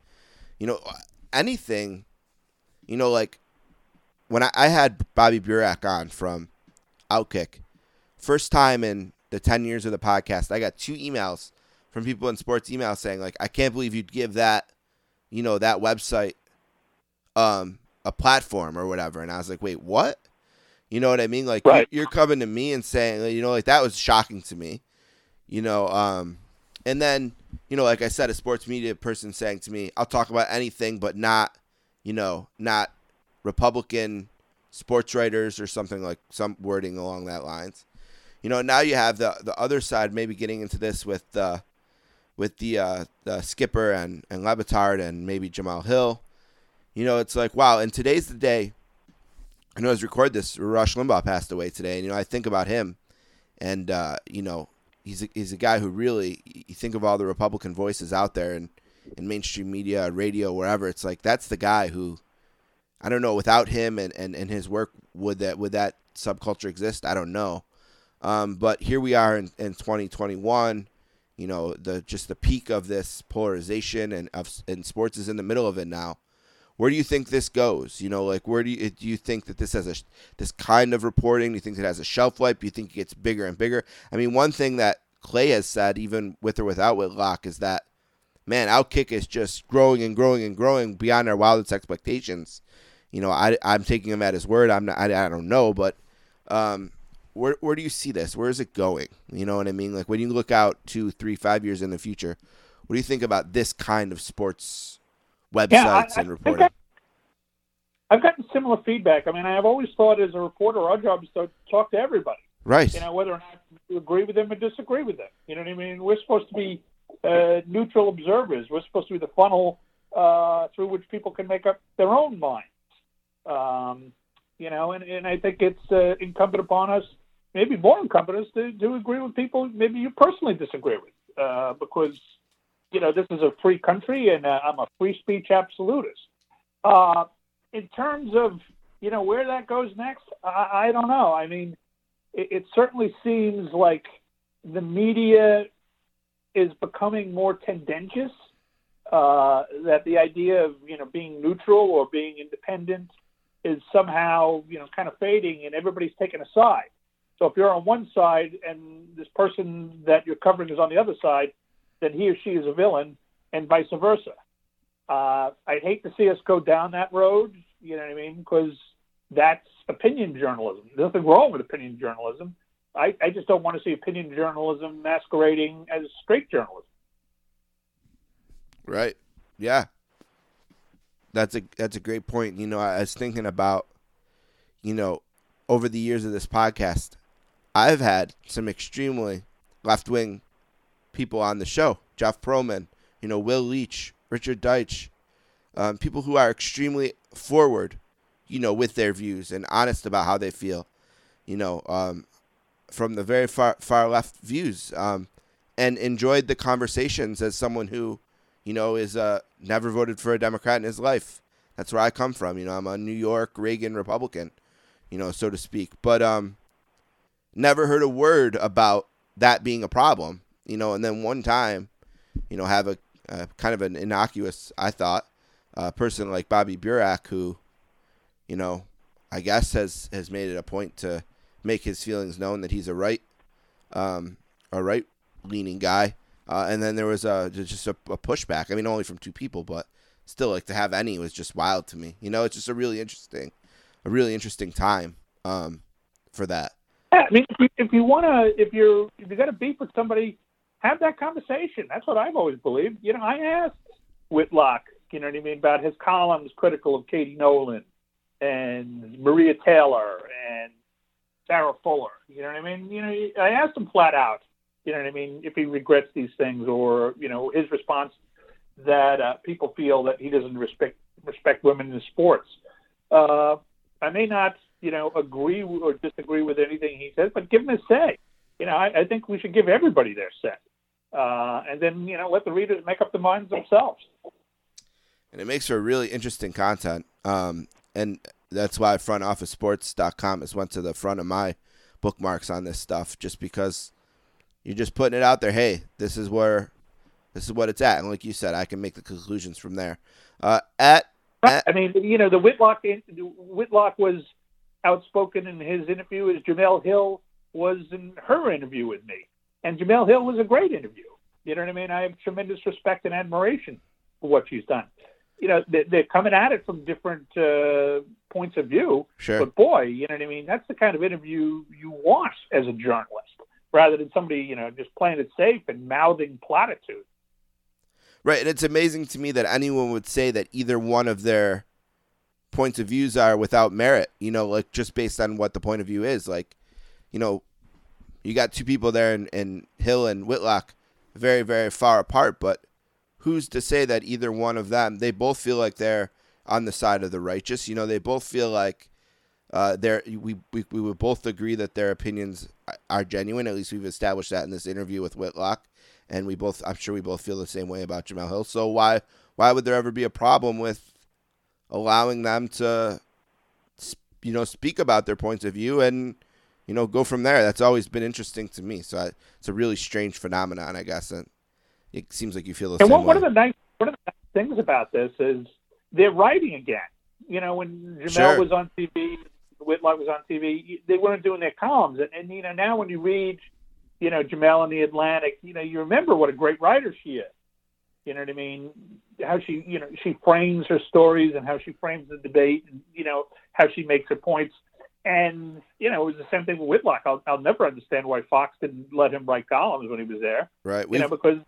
you know, anything, you know, like when I, I had Bobby Burak on from Outkick, first time in the 10 years of the podcast, I got two emails from people in sports email saying, like, I can't believe you'd give that, you know, that website um, a platform or whatever. And I was like, wait, what? You know what I mean? Like, Right. you're, you're coming to me and saying, you know, like, that was shocking to me, you know, um, and then, you know, like I said, a sports media person saying to me, I'll talk about anything, but not, you know, not Republican sports writers or something like some wording along that lines. You know, now you have the the other side maybe getting into this with the with the uh, the skipper and and Le Batard and maybe Jemele Hill. You know, it's like wow. And today's the day. I know as record this, Rush Limbaugh passed away today, and you know I think about him, and uh, you know he's a, he's a guy who really you think of all the Republican voices out there and in mainstream media, radio, wherever. It's like that's the guy who I don't know. Without him and, and, and his work, would that would that subculture exist? I don't know. Um, but here we are in, in 2021. You know, the just the peak of this polarization and of and sports is in the middle of it now. Where do you think this goes? You know, like where do you do you think that this has a this kind of reporting? Do you think it has a shelf life? Do you think it gets bigger and bigger? I mean, one thing that Clay has said, even with or without Whitlock, is that man, Outkick is just growing and growing and growing beyond our wildest expectations. you know, I I'm taking him at his word. I'm not. I, I don't know, but um, where where do you see this? Where is it going? You know what I mean? Like when you look out two, three, five years in the future, what do you think about this kind of sports websites Yeah, I- and reporting? I've gotten similar feedback. I mean, I've always thought as a reporter, our job is to talk to everybody. right. You know, whether or not you agree with them or disagree with them. You know what I mean? We're supposed to be uh, neutral observers. We're supposed to be the funnel uh, through which people can make up their own minds. Um, you know, and, and I think it's uh, incumbent upon us, maybe more incumbent us, to, to agree with people maybe you personally disagree with, uh, because you know this is a free country and uh, I'm a free speech absolutist. Uh, in terms of you know where that goes next, I, I don't know. I mean, it, it certainly seems like the media is becoming more tendentious. Uh, that the idea of you know being neutral or being independent is somehow you know kind of fading, and everybody's taking a side. So if you're on one side and this person that you're covering is on the other side, then he or she is a villain, and vice versa. Uh, I'd hate to see us go down that road. You know what I mean? Because that's opinion journalism. There's nothing wrong with opinion journalism. I, I just don't want to see opinion journalism masquerading as straight journalism. Right. Yeah. That's a that's a great point. You know, I was thinking about, you know, over the years of this podcast, I've had some extremely left wing people on the show. Jeff Pearlman, you know, Will Leitch, Richard Deitsch, um, people who are extremely forward, you know, with their views and honest about how they feel, you know, um, from the very far far left views, um, and enjoyed the conversations as someone who, you know, is uh, never voted for a Democrat in his life. That's where I come from. You know, I'm a New York Reagan Republican, you know, so to speak. But um, never heard a word about that being a problem. You know, and then one time, you know, have a uh, kind of an innocuous, I thought, uh, person like Bobby Burak who, you know, I guess has has made it a point to make his feelings known that he's a right, um, a right leaning guy. Uh, and then there was a just a, a pushback. I mean, only from two people, but still, like to have any was just wild to me. You know, it's just a really interesting, a really interesting time um, for that. Yeah, I mean, if you, if you want to, if you're, if you got a beef with somebody, have that conversation. That's what I've always believed. You know, I asked Whitlock, you know what I mean, about his columns critical of Katie Nolan and Maria Taylor and Sarah Fuller. You know what I mean? You know, I asked him flat out, you know what I mean, if he regrets these things or, you know, his response that uh, people feel that he doesn't respect respect women in sports. Uh, I may not, you know, agree or disagree with anything he says, but give him his say. You know, I, I think we should give everybody their say, uh, and then you know let the readers make up their minds themselves. and it makes for really interesting content. Um, and that's why frontofficesports.com has went to the front of my bookmarks on this stuff, just because you're just putting it out there. Hey, this is where, this is what it's at, and like you said, I can make the conclusions from there. Uh, at, at I mean, you know, the Whitlock Whitlock was outspoken in his interview as Jemele Hill was in her interview with me, and Jemele Hill was a great interview. You know what I mean? I have tremendous respect and admiration for what she's done. You know, they- they're coming at it from different uh, points of view. sure, But boy, you know what I mean? That's the kind of interview you want as a journalist, rather than somebody, you know, just playing it safe and mouthing platitudes. right, and it's amazing to me that anyone would say that either one of their points of views are without merit. You know, like just based on what the point of view is. Like, you know, you got two people there, and, and Hill and Whitlock, very very far apart, but who's to say that either one of them they both feel like they're on the side of the righteous. You know they both feel like uh, they're we, we we would both agree that their opinions are genuine. At least we've established that in this interview with Whitlock. And we both I'm sure we both feel the same way about Jemele Hill. So why why would there ever be a problem with allowing them to you know speak about their points of view and you know go from there that's always been interesting to me so I, it's a really strange phenomenon I guess and it seems like you feel the And same one, one way. of the nice one of the nice things about this is they're writing again. You know, when Jemele Sure. was on TV, Whitlock was on TV, they weren't doing their columns. And, and you know, now when you read, you know, Jemele in the Atlantic, you know, you remember what a great writer she is. You know what I mean? How she, you know, she frames her stories and how she frames the debate, and you know how she makes her points. And you know, it was the same thing with Whitlock. I'll, I'll never understand why Fox didn't let him write columns when he was there. Right. You know, because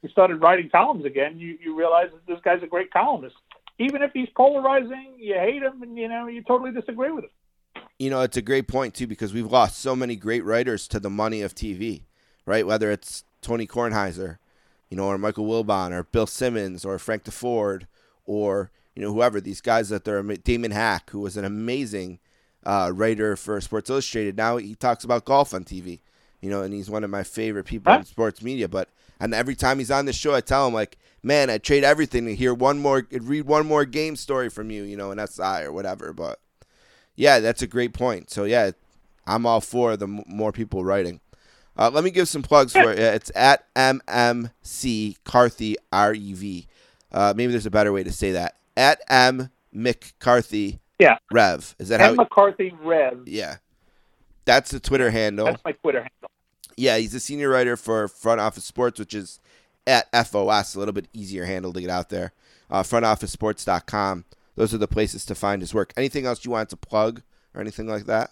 he started writing columns again, you you realize that this guy's a great columnist. Even if he's polarizing, you hate him, and you know you totally disagree with him. you know, it's a great point too because we've lost so many great writers to the money of TV, right? Whether it's Tony Kornheiser, you know, or Michael Wilbon, or Bill Simmons, or Frank Deford, or you know whoever these guys that they're Damon Hack, who was an amazing uh, writer for Sports Illustrated. Now he talks about golf on TV, you know, and he's one of my favorite people in sports media. But and every time he's on the show, I tell him like, man, I'd trade everything to hear one more, read one more game story from you, you know, an SI or whatever. But yeah, that's a great point. So yeah, I'm all for the m- more people writing. Uh, let me give some plugs for it. It's at MMC Carthy R E V. Uh, maybe there's a better way to say that. At M McCarthy Yeah. Rev. Is that Ken how? McCarthy Rev. yeah, that's the Twitter handle. That's my Twitter handle. Yeah, he's a senior writer for Front Office Sports, which is at FOS, a little bit easier handle to get out there. Uh, frontofficesports.com. Those are the places to find his work. Anything else you want to plug or anything like that?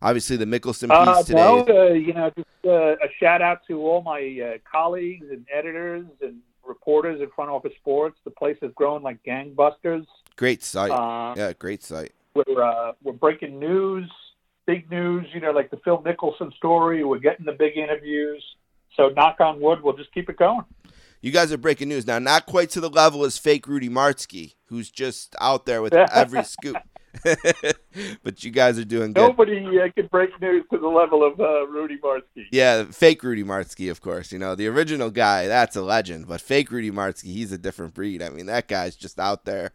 Obviously, the Mickelson piece Uh, today. no, uh, you know, just uh, a shout out to all my uh, colleagues and editors and reporters at Front Office Sports. The place has grown like gangbusters. Great site. Uh, yeah, great site. we're uh, we're breaking news, big news. You know, like the Phil Mickelson story. We're getting the big interviews. So knock on wood, we'll just keep it going. You guys are breaking news now. Not quite to the level as fake Rudy Martzke, who's just out there with every scoop. but you guys are doing good. Nobody uh, can break news to the level of uh, Rudy Martzke. Yeah, fake Rudy Martzke, of course. You know, the original guy, that's a legend. But fake Rudy Martzke, he's a different breed. I mean, that guy's just out there,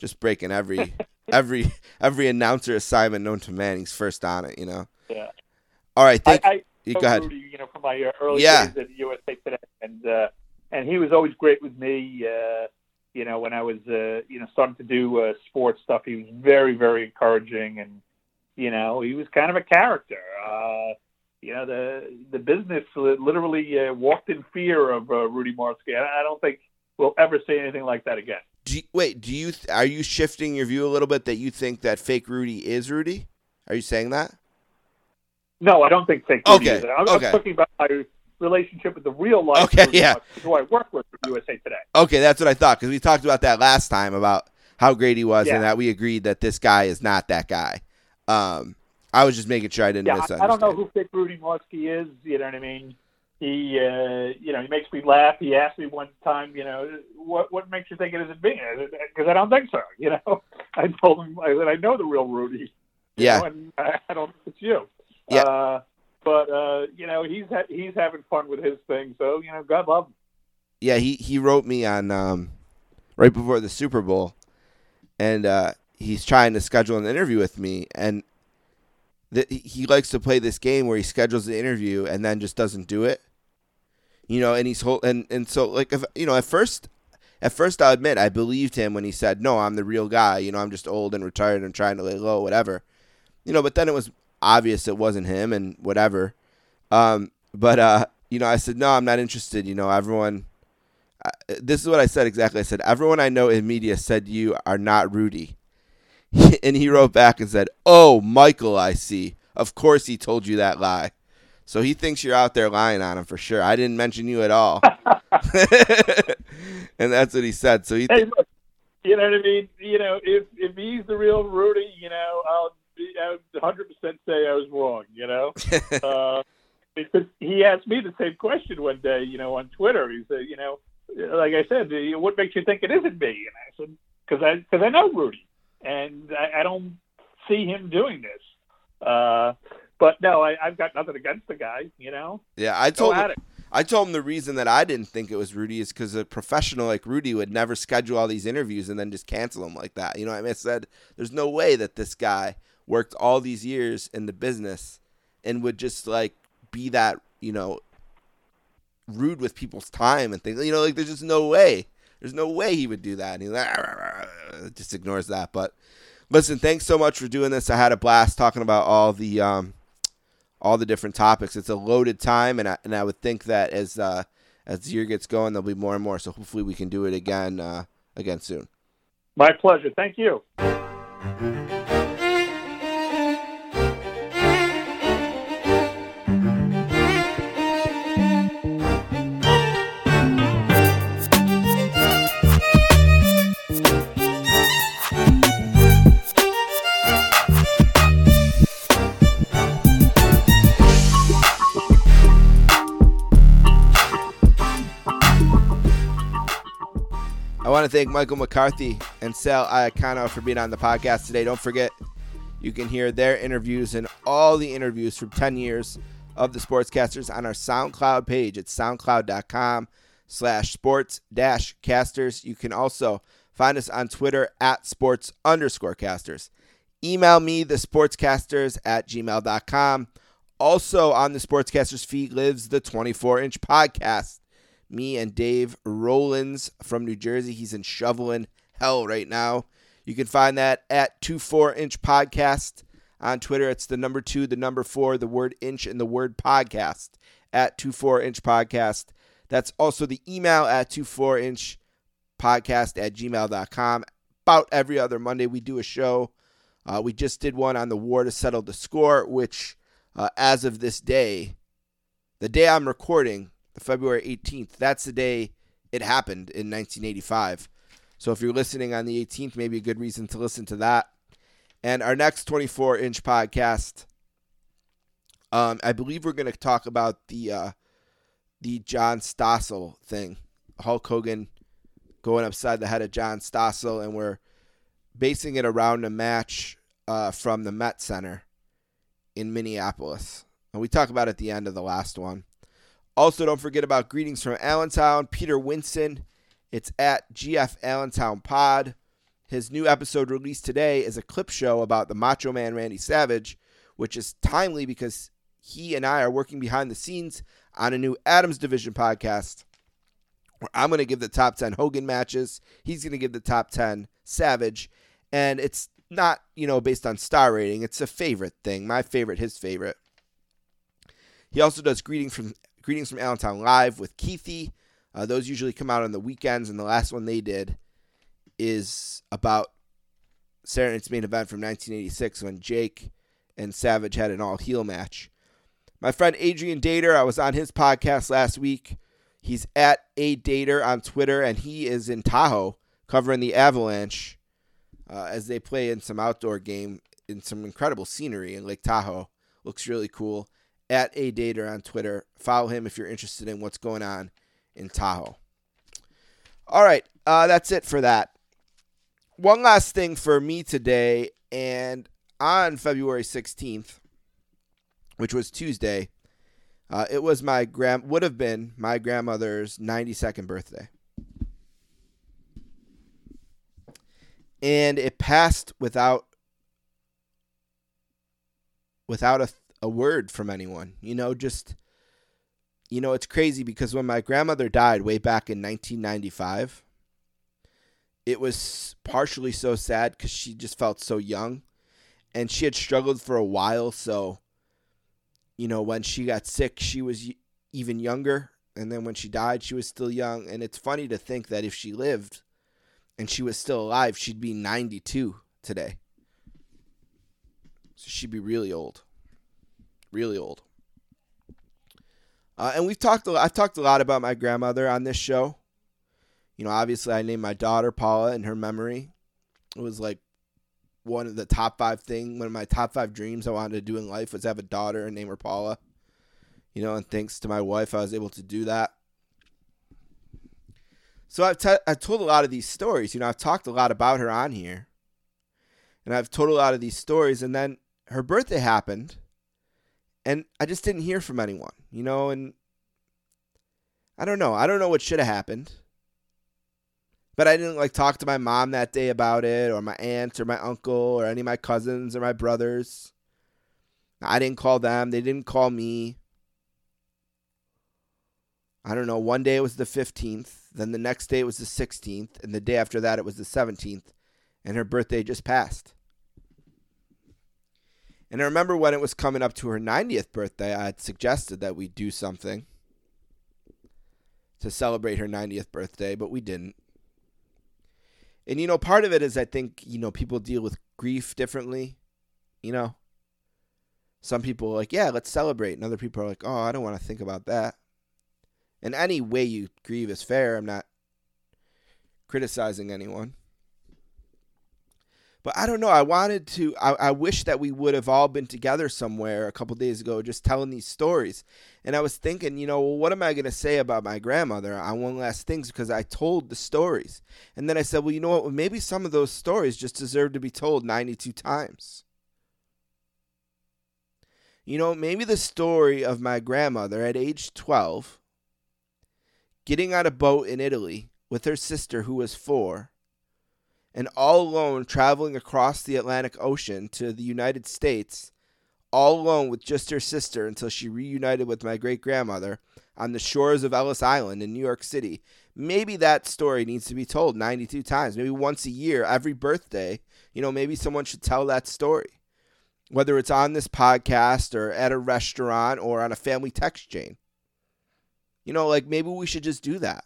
just breaking every every every announcer assignment known to man. He's first on it. You know. Yeah. All right, thank I, I you. Go ahead. Rudy, you know, from my early Yeah. days at USA Today, and uh, and he was always great with me. Uh, you know, when I was uh, you know starting to do uh, sports stuff, he was very very encouraging, and you know he was kind of a character. Uh, you know, the the business literally uh, walked in fear of uh, Rudy Martzke. I I don't think we'll ever say anything like that again. Do you, wait, do you are you shifting your view a little bit that you think that fake Rudy is Rudy? Are you saying that? No, I don't think fake Rudy Okay, is it. I'm, okay. I'm talking about my relationship with the real life. Okay, Rudy yeah. Who I work with at USA Today. Okay, that's what I thought because we talked about that last time about how great he was Yeah. and that we agreed that this guy is not that guy. Um, I was just making sure I didn't Yeah, misunderstand. I, don't know who Fake Rudy Martzke is. You know what I mean? He, uh, you know, he makes me laugh. He asked me one time, you know, what what makes you think it isn't me? Because I don't think so. You know, I told him I said I know the real Rudy. Yeah. know, and I, I don't think it's you. Yeah. Uh, but uh, you know, he's ha- he's having fun with his thing. So you know, God love him. yeah, he he wrote me on um, right before the Super Bowl, and uh, he's trying to schedule an interview with me, and the, he likes to play this game where he schedules the interview and then just doesn't do it. You know, and he's whole and and so like if you know at first. At first, I'll admit I believed him when he said, "No, I'm the real guy. You know, I'm just old and retired and trying to lay low, whatever." You know, but then it was obvious it wasn't him and whatever. Um, but uh, you know, I said, "No, I'm not interested." You know, everyone I- this is what I said exactly. I said, Everyone I know in media said you are not Rudy. and he wrote back and said, Oh, Michael, I see. Of course he told you that lie. So he thinks you're out there lying on him for sure. I didn't mention you at all. and that's what he said. So he Hey, look, you know what I mean? You know, if if he's the real Rudy, you know, I'll be, I would 100 percent say I was wrong. You know, uh, because he asked me the same question one day. You know, on Twitter, he said, you know, like I said, what makes you think it isn't me? And I said, because I because I know Rudy, and I, I don't see him doing this. Uh, but no, I, I've got nothing against the guy. You know, yeah, I told him. I told him the reason that I didn't think it was Rudy is because a professional like Rudy would never schedule all these interviews and then just cancel them like that. You know what I mean? I said, there's no way that this guy worked all these years in the business and would just like be that, you know, rude with people's time and things. You know, like there's just no way. There's no way he would do that. And he like, just ignores that. But listen, thanks so much for doing this. I had a blast talking about all the um, all the different topics. It's a loaded time, and I, and I would think that as uh, as the year gets going, there'll be more and more. So hopefully we can do it again uh, again soon. My pleasure. Thank you. Want to thank Michael McCarthy and Sal Iacono for being on the podcast today. Don't forget, you can hear their interviews and all the interviews from 10 years of the Sportscasters on our SoundCloud page at soundcloud.com slash sports dash casters. You can also find us on Twitter at sports underscore casters. Email me, the sportscasters at gmail.com. Also on the Sportscasters feed lives the 24 inch podcast me and Dave Rollins from New Jersey. He's in shoveling hell right now. You can find that at 24 inch podcast on Twitter. It's the number two, the number four, the word inch, and the word podcast at 24 inch podcast. That's also the email at 24 inch podcast at gmail.com. About every other Monday, we do a show. Uh, we just did one on the war to settle the score, which, uh, as of this day, the day I'm recording, February 18th. That's the day it happened in 1985. So if you're listening on the 18th, maybe a good reason to listen to that. And our next 24 inch podcast, um, I believe we're going to talk about the uh, the John Stossel thing. Hulk Hogan going upside the head of John Stossel, and we're basing it around a match uh, from the Met Center in Minneapolis. And we talk about at the end of the last one. Also, don't forget about greetings from Allentown, Peter Winston. It's at GF Allentown Pod. His new episode released today is a clip show about the Macho Man Randy Savage, which is timely because he and I are working behind the scenes on a new Adams Division podcast where I'm going to give the top 10 Hogan matches. He's going to give the top 10 Savage. And it's not, you know, based on star rating, it's a favorite thing. My favorite, his favorite. He also does greetings from Greetings from Allentown Live with Keithy. Uh, those usually come out on the weekends, and the last one they did is about Saturday Night's main event from 1986 when Jake and Savage had an all heel match. My friend Adrian Dater, I was on his podcast last week. He's at a Dater on Twitter, and he is in Tahoe covering the Avalanche uh, as they play in some outdoor game in some incredible scenery in Lake Tahoe. Looks really cool at a dater on Twitter. Follow him if you're interested in what's going on in Tahoe. All right, uh, that's it for that. One last thing for me today, and on February 16th, which was Tuesday, uh, it was my grand would have been my grandmother's 92nd birthday. And it passed without without a a word from anyone. You know, just you know, it's crazy because when my grandmother died way back in 1995, it was partially so sad cuz she just felt so young and she had struggled for a while, so you know, when she got sick, she was even younger and then when she died, she was still young and it's funny to think that if she lived and she was still alive, she'd be 92 today. So she'd be really old really old. Uh, and we've talked. A, I've talked a lot about my grandmother on this show. You know, obviously, I named my daughter Paula in her memory. It was like one of the top five thing. One of my top five dreams I wanted to do in life was have a daughter and name her Paula. You know, and thanks to my wife, I was able to do that. So I've, t- I've told a lot of these stories. You know, I've talked a lot about her on here. And I've told a lot of these stories. And then her birthday happened and I just didn't hear from anyone, you know, and I don't know. I don't know what should have happened. But I didn't like talk to my mom that day about it or my aunt or my uncle or any of my cousins or my brothers. I didn't call them. They didn't call me. I don't know. One day it was the 15th. Then the next day it was the 16th. And the day after that it was the 17th. And her birthday just passed. And I remember when it was coming up to her 90th birthday, I had suggested that we do something to celebrate her 90th birthday, but we didn't. And you know, part of it is I think, you know, people deal with grief differently, you know. Some people are like, "Yeah, let's celebrate." And other people are like, "Oh, I don't want to think about that." And any way you grieve is fair. I'm not criticizing anyone. But I don't know. I wanted to. I, I wish that we would have all been together somewhere a couple days ago, just telling these stories. And I was thinking, you know, well, what am I going to say about my grandmother on one last things because I told the stories. And then I said, well, you know what? Maybe some of those stories just deserve to be told 92 times. You know, maybe the story of my grandmother at age 12 getting on a boat in Italy with her sister who was four and all alone traveling across the Atlantic Ocean to the United States, all alone with just her sister until she reunited with my great grandmother on the shores of Ellis Island in New York City. Maybe that story needs to be told 92 times, maybe once a year, every birthday. You know, maybe someone should tell that story, whether it's on this podcast or at a restaurant or on a family text chain. You know, like maybe we should just do that.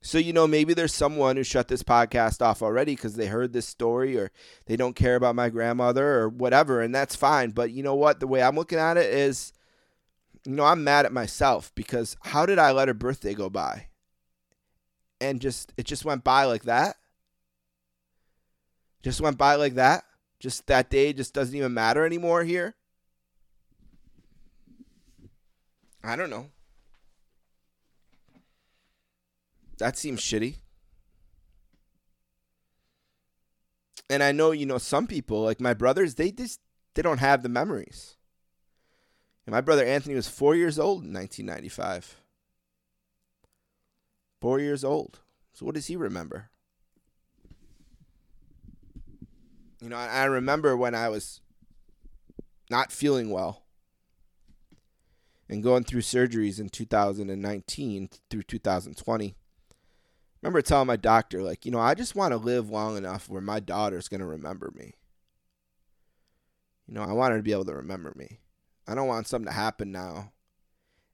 So, you know, maybe there's someone who shut this podcast off already because they heard this story or they don't care about my grandmother or whatever, and that's fine. But you know what? The way I'm looking at it is, you know, I'm mad at myself because how did I let her birthday go by? And just, it just went by like that? Just went by like that? Just that day just doesn't even matter anymore here? I don't know. That seems shitty. And I know, you know, some people, like my brothers, they just they don't have the memories. And my brother Anthony was four years old in 1995. Four years old. So what does he remember? You know, I remember when I was not feeling well and going through surgeries in 2019 through 2020 remember telling my doctor, like, you know, I just want to live long enough where my daughter's going to remember me. You know, I want her to be able to remember me. I don't want something to happen now.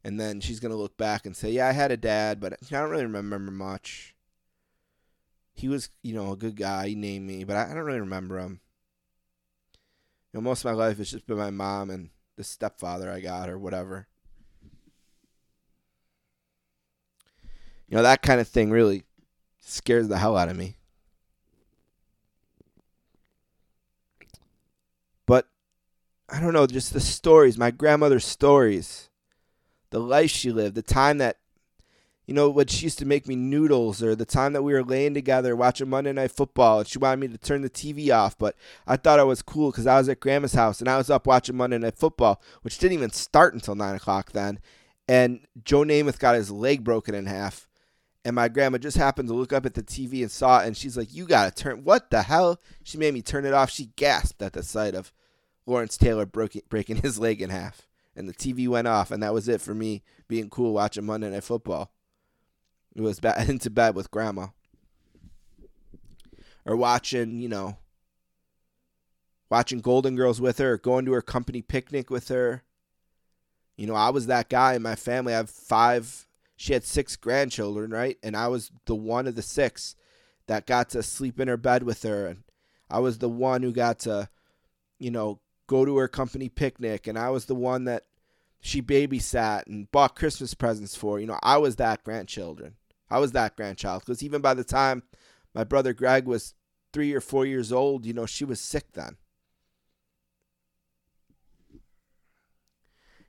And then she's going to look back and say, yeah, I had a dad, but I don't really remember much. He was, you know, a good guy. He named me, but I don't really remember him. You know, most of my life has just been my mom and the stepfather I got or whatever. You know, that kind of thing really scares the hell out of me. But I don't know, just the stories, my grandmother's stories, the life she lived, the time that, you know, when she used to make me noodles, or the time that we were laying together watching Monday Night Football, and she wanted me to turn the TV off, but I thought I was cool because I was at grandma's house and I was up watching Monday Night Football, which didn't even start until 9 o'clock then. And Joe Namath got his leg broken in half and my grandma just happened to look up at the TV and saw it, and she's like, "You gotta turn! What the hell?" She made me turn it off. She gasped at the sight of Lawrence Taylor breaking his leg in half, and the TV went off, and that was it for me being cool watching Monday Night Football. It was bad into bed with grandma, or watching, you know, watching Golden Girls with her, going to her company picnic with her. You know, I was that guy in my family. I have five she had six grandchildren, right? And I was the one of the six that got to sleep in her bed with her. And I was the one who got to, you know, go to her company picnic. And I was the one that she babysat and bought Christmas presents for. You know, I was that grandchildren. I was that grandchild. Because even by the time my brother Greg was three or four years old, you know, she was sick then.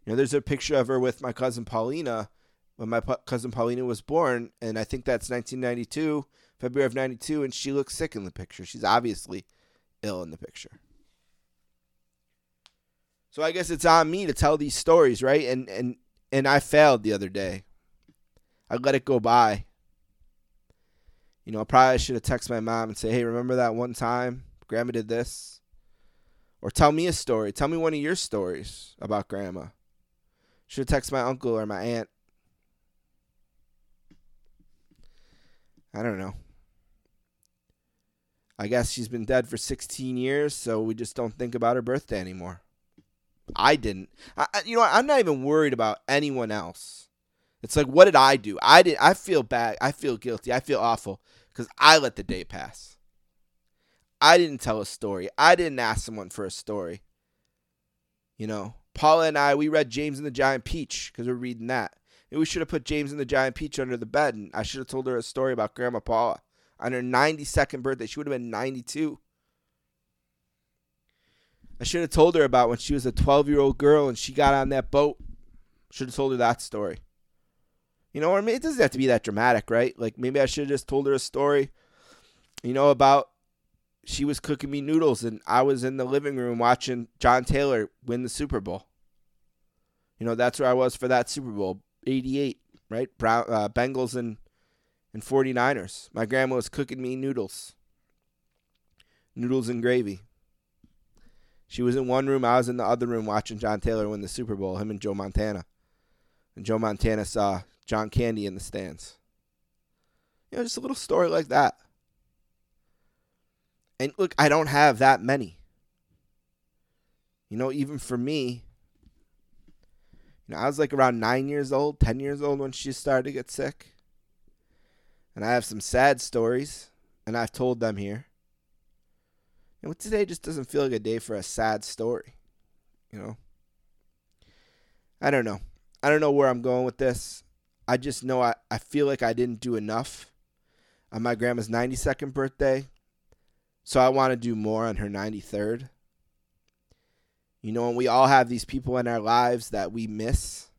You know, there's a picture of her with my cousin Paulina when my cousin Paulina was born, and I think that's 1992, February of 92, and she looks sick in the picture. She's obviously ill in the picture. So I guess it's on me to tell these stories, right? And and and I failed the other day. I let it go by. You know, I probably should have texted my mom and say, "Hey, remember that one time grandma did this?" Or tell me a story. Tell me one of your stories about grandma. Should have texted my uncle or my aunt I don't know. I guess she's been dead for 16 years, so we just don't think about her birthday anymore. I didn't. I, you know, I'm not even worried about anyone else. It's like, what did I do? I did. I feel bad. I feel guilty. I feel awful because I let the day pass. I didn't tell a story. I didn't ask someone for a story. You know, Paula and I, we read James and the Giant Peach because we're reading that. We should have put James and the Giant Peach under the bed, and I should have told her a story about Grandma Paula on her 92nd birthday. She would have been 92. I should have told her about when she was a 12 year old girl and she got on that boat. Should have told her that story. You know, I mean, it doesn't have to be that dramatic, right? Like maybe I should have just told her a story, you know, about she was cooking me noodles and I was in the living room watching John Taylor win the Super Bowl. You know, that's where I was for that Super Bowl, 88, right? Brown, uh, Bengals and, and 49ers. My grandma was cooking me noodles. Noodles and gravy. She was in one room, I was in the other room watching John Taylor win the Super Bowl, him and Joe Montana. And Joe Montana saw John Candy in the stands. You know, just a little story like that. And look, I don't have that many. You know, even for me, you know, I was like around nine years old, 10 years old when she started to get sick. And I have some sad stories, and I've told them here. And today just doesn't feel like a day for a sad story. You know? I don't know. I don't know where I'm going with this. I just know I, I feel like I didn't do enough on my grandma's 92nd birthday. So I want to do more on her 93rd. You know, and we all have these people in our lives that we miss.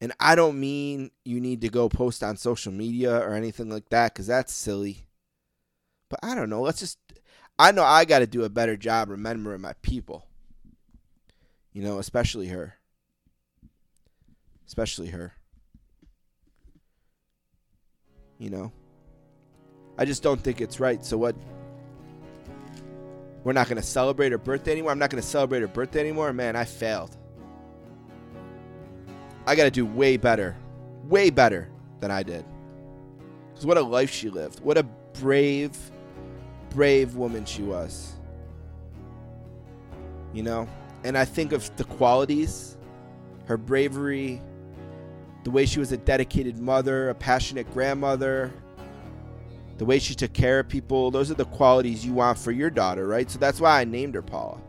And I don't mean you need to go post on social media or anything like that because that's silly. But I don't know. Let's just. I know I got to do a better job remembering my people. You know, especially her. Especially her. You know? I just don't think it's right. So what? We're not going to celebrate her birthday anymore. I'm not going to celebrate her birthday anymore. Man, I failed. I got to do way better. Way better than I did. Because what a life she lived. What a brave, brave woman she was. You know? And I think of the qualities, her bravery, the way she was a dedicated mother, a passionate grandmother, the way she took care of people. Those are the qualities you want for your daughter, right? So that's why I named her Paula.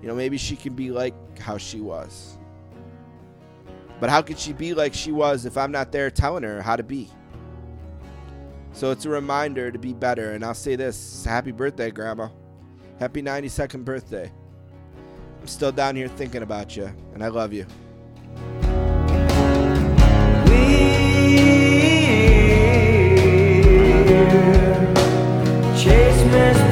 You know, maybe she can be like how she was. But how could she be like she was if I'm not there telling her how to be? So it's a reminder to be better. And I'll say this happy birthday, Grandma. Happy 92nd birthday. I'm still down here thinking about you, and I love you. Chase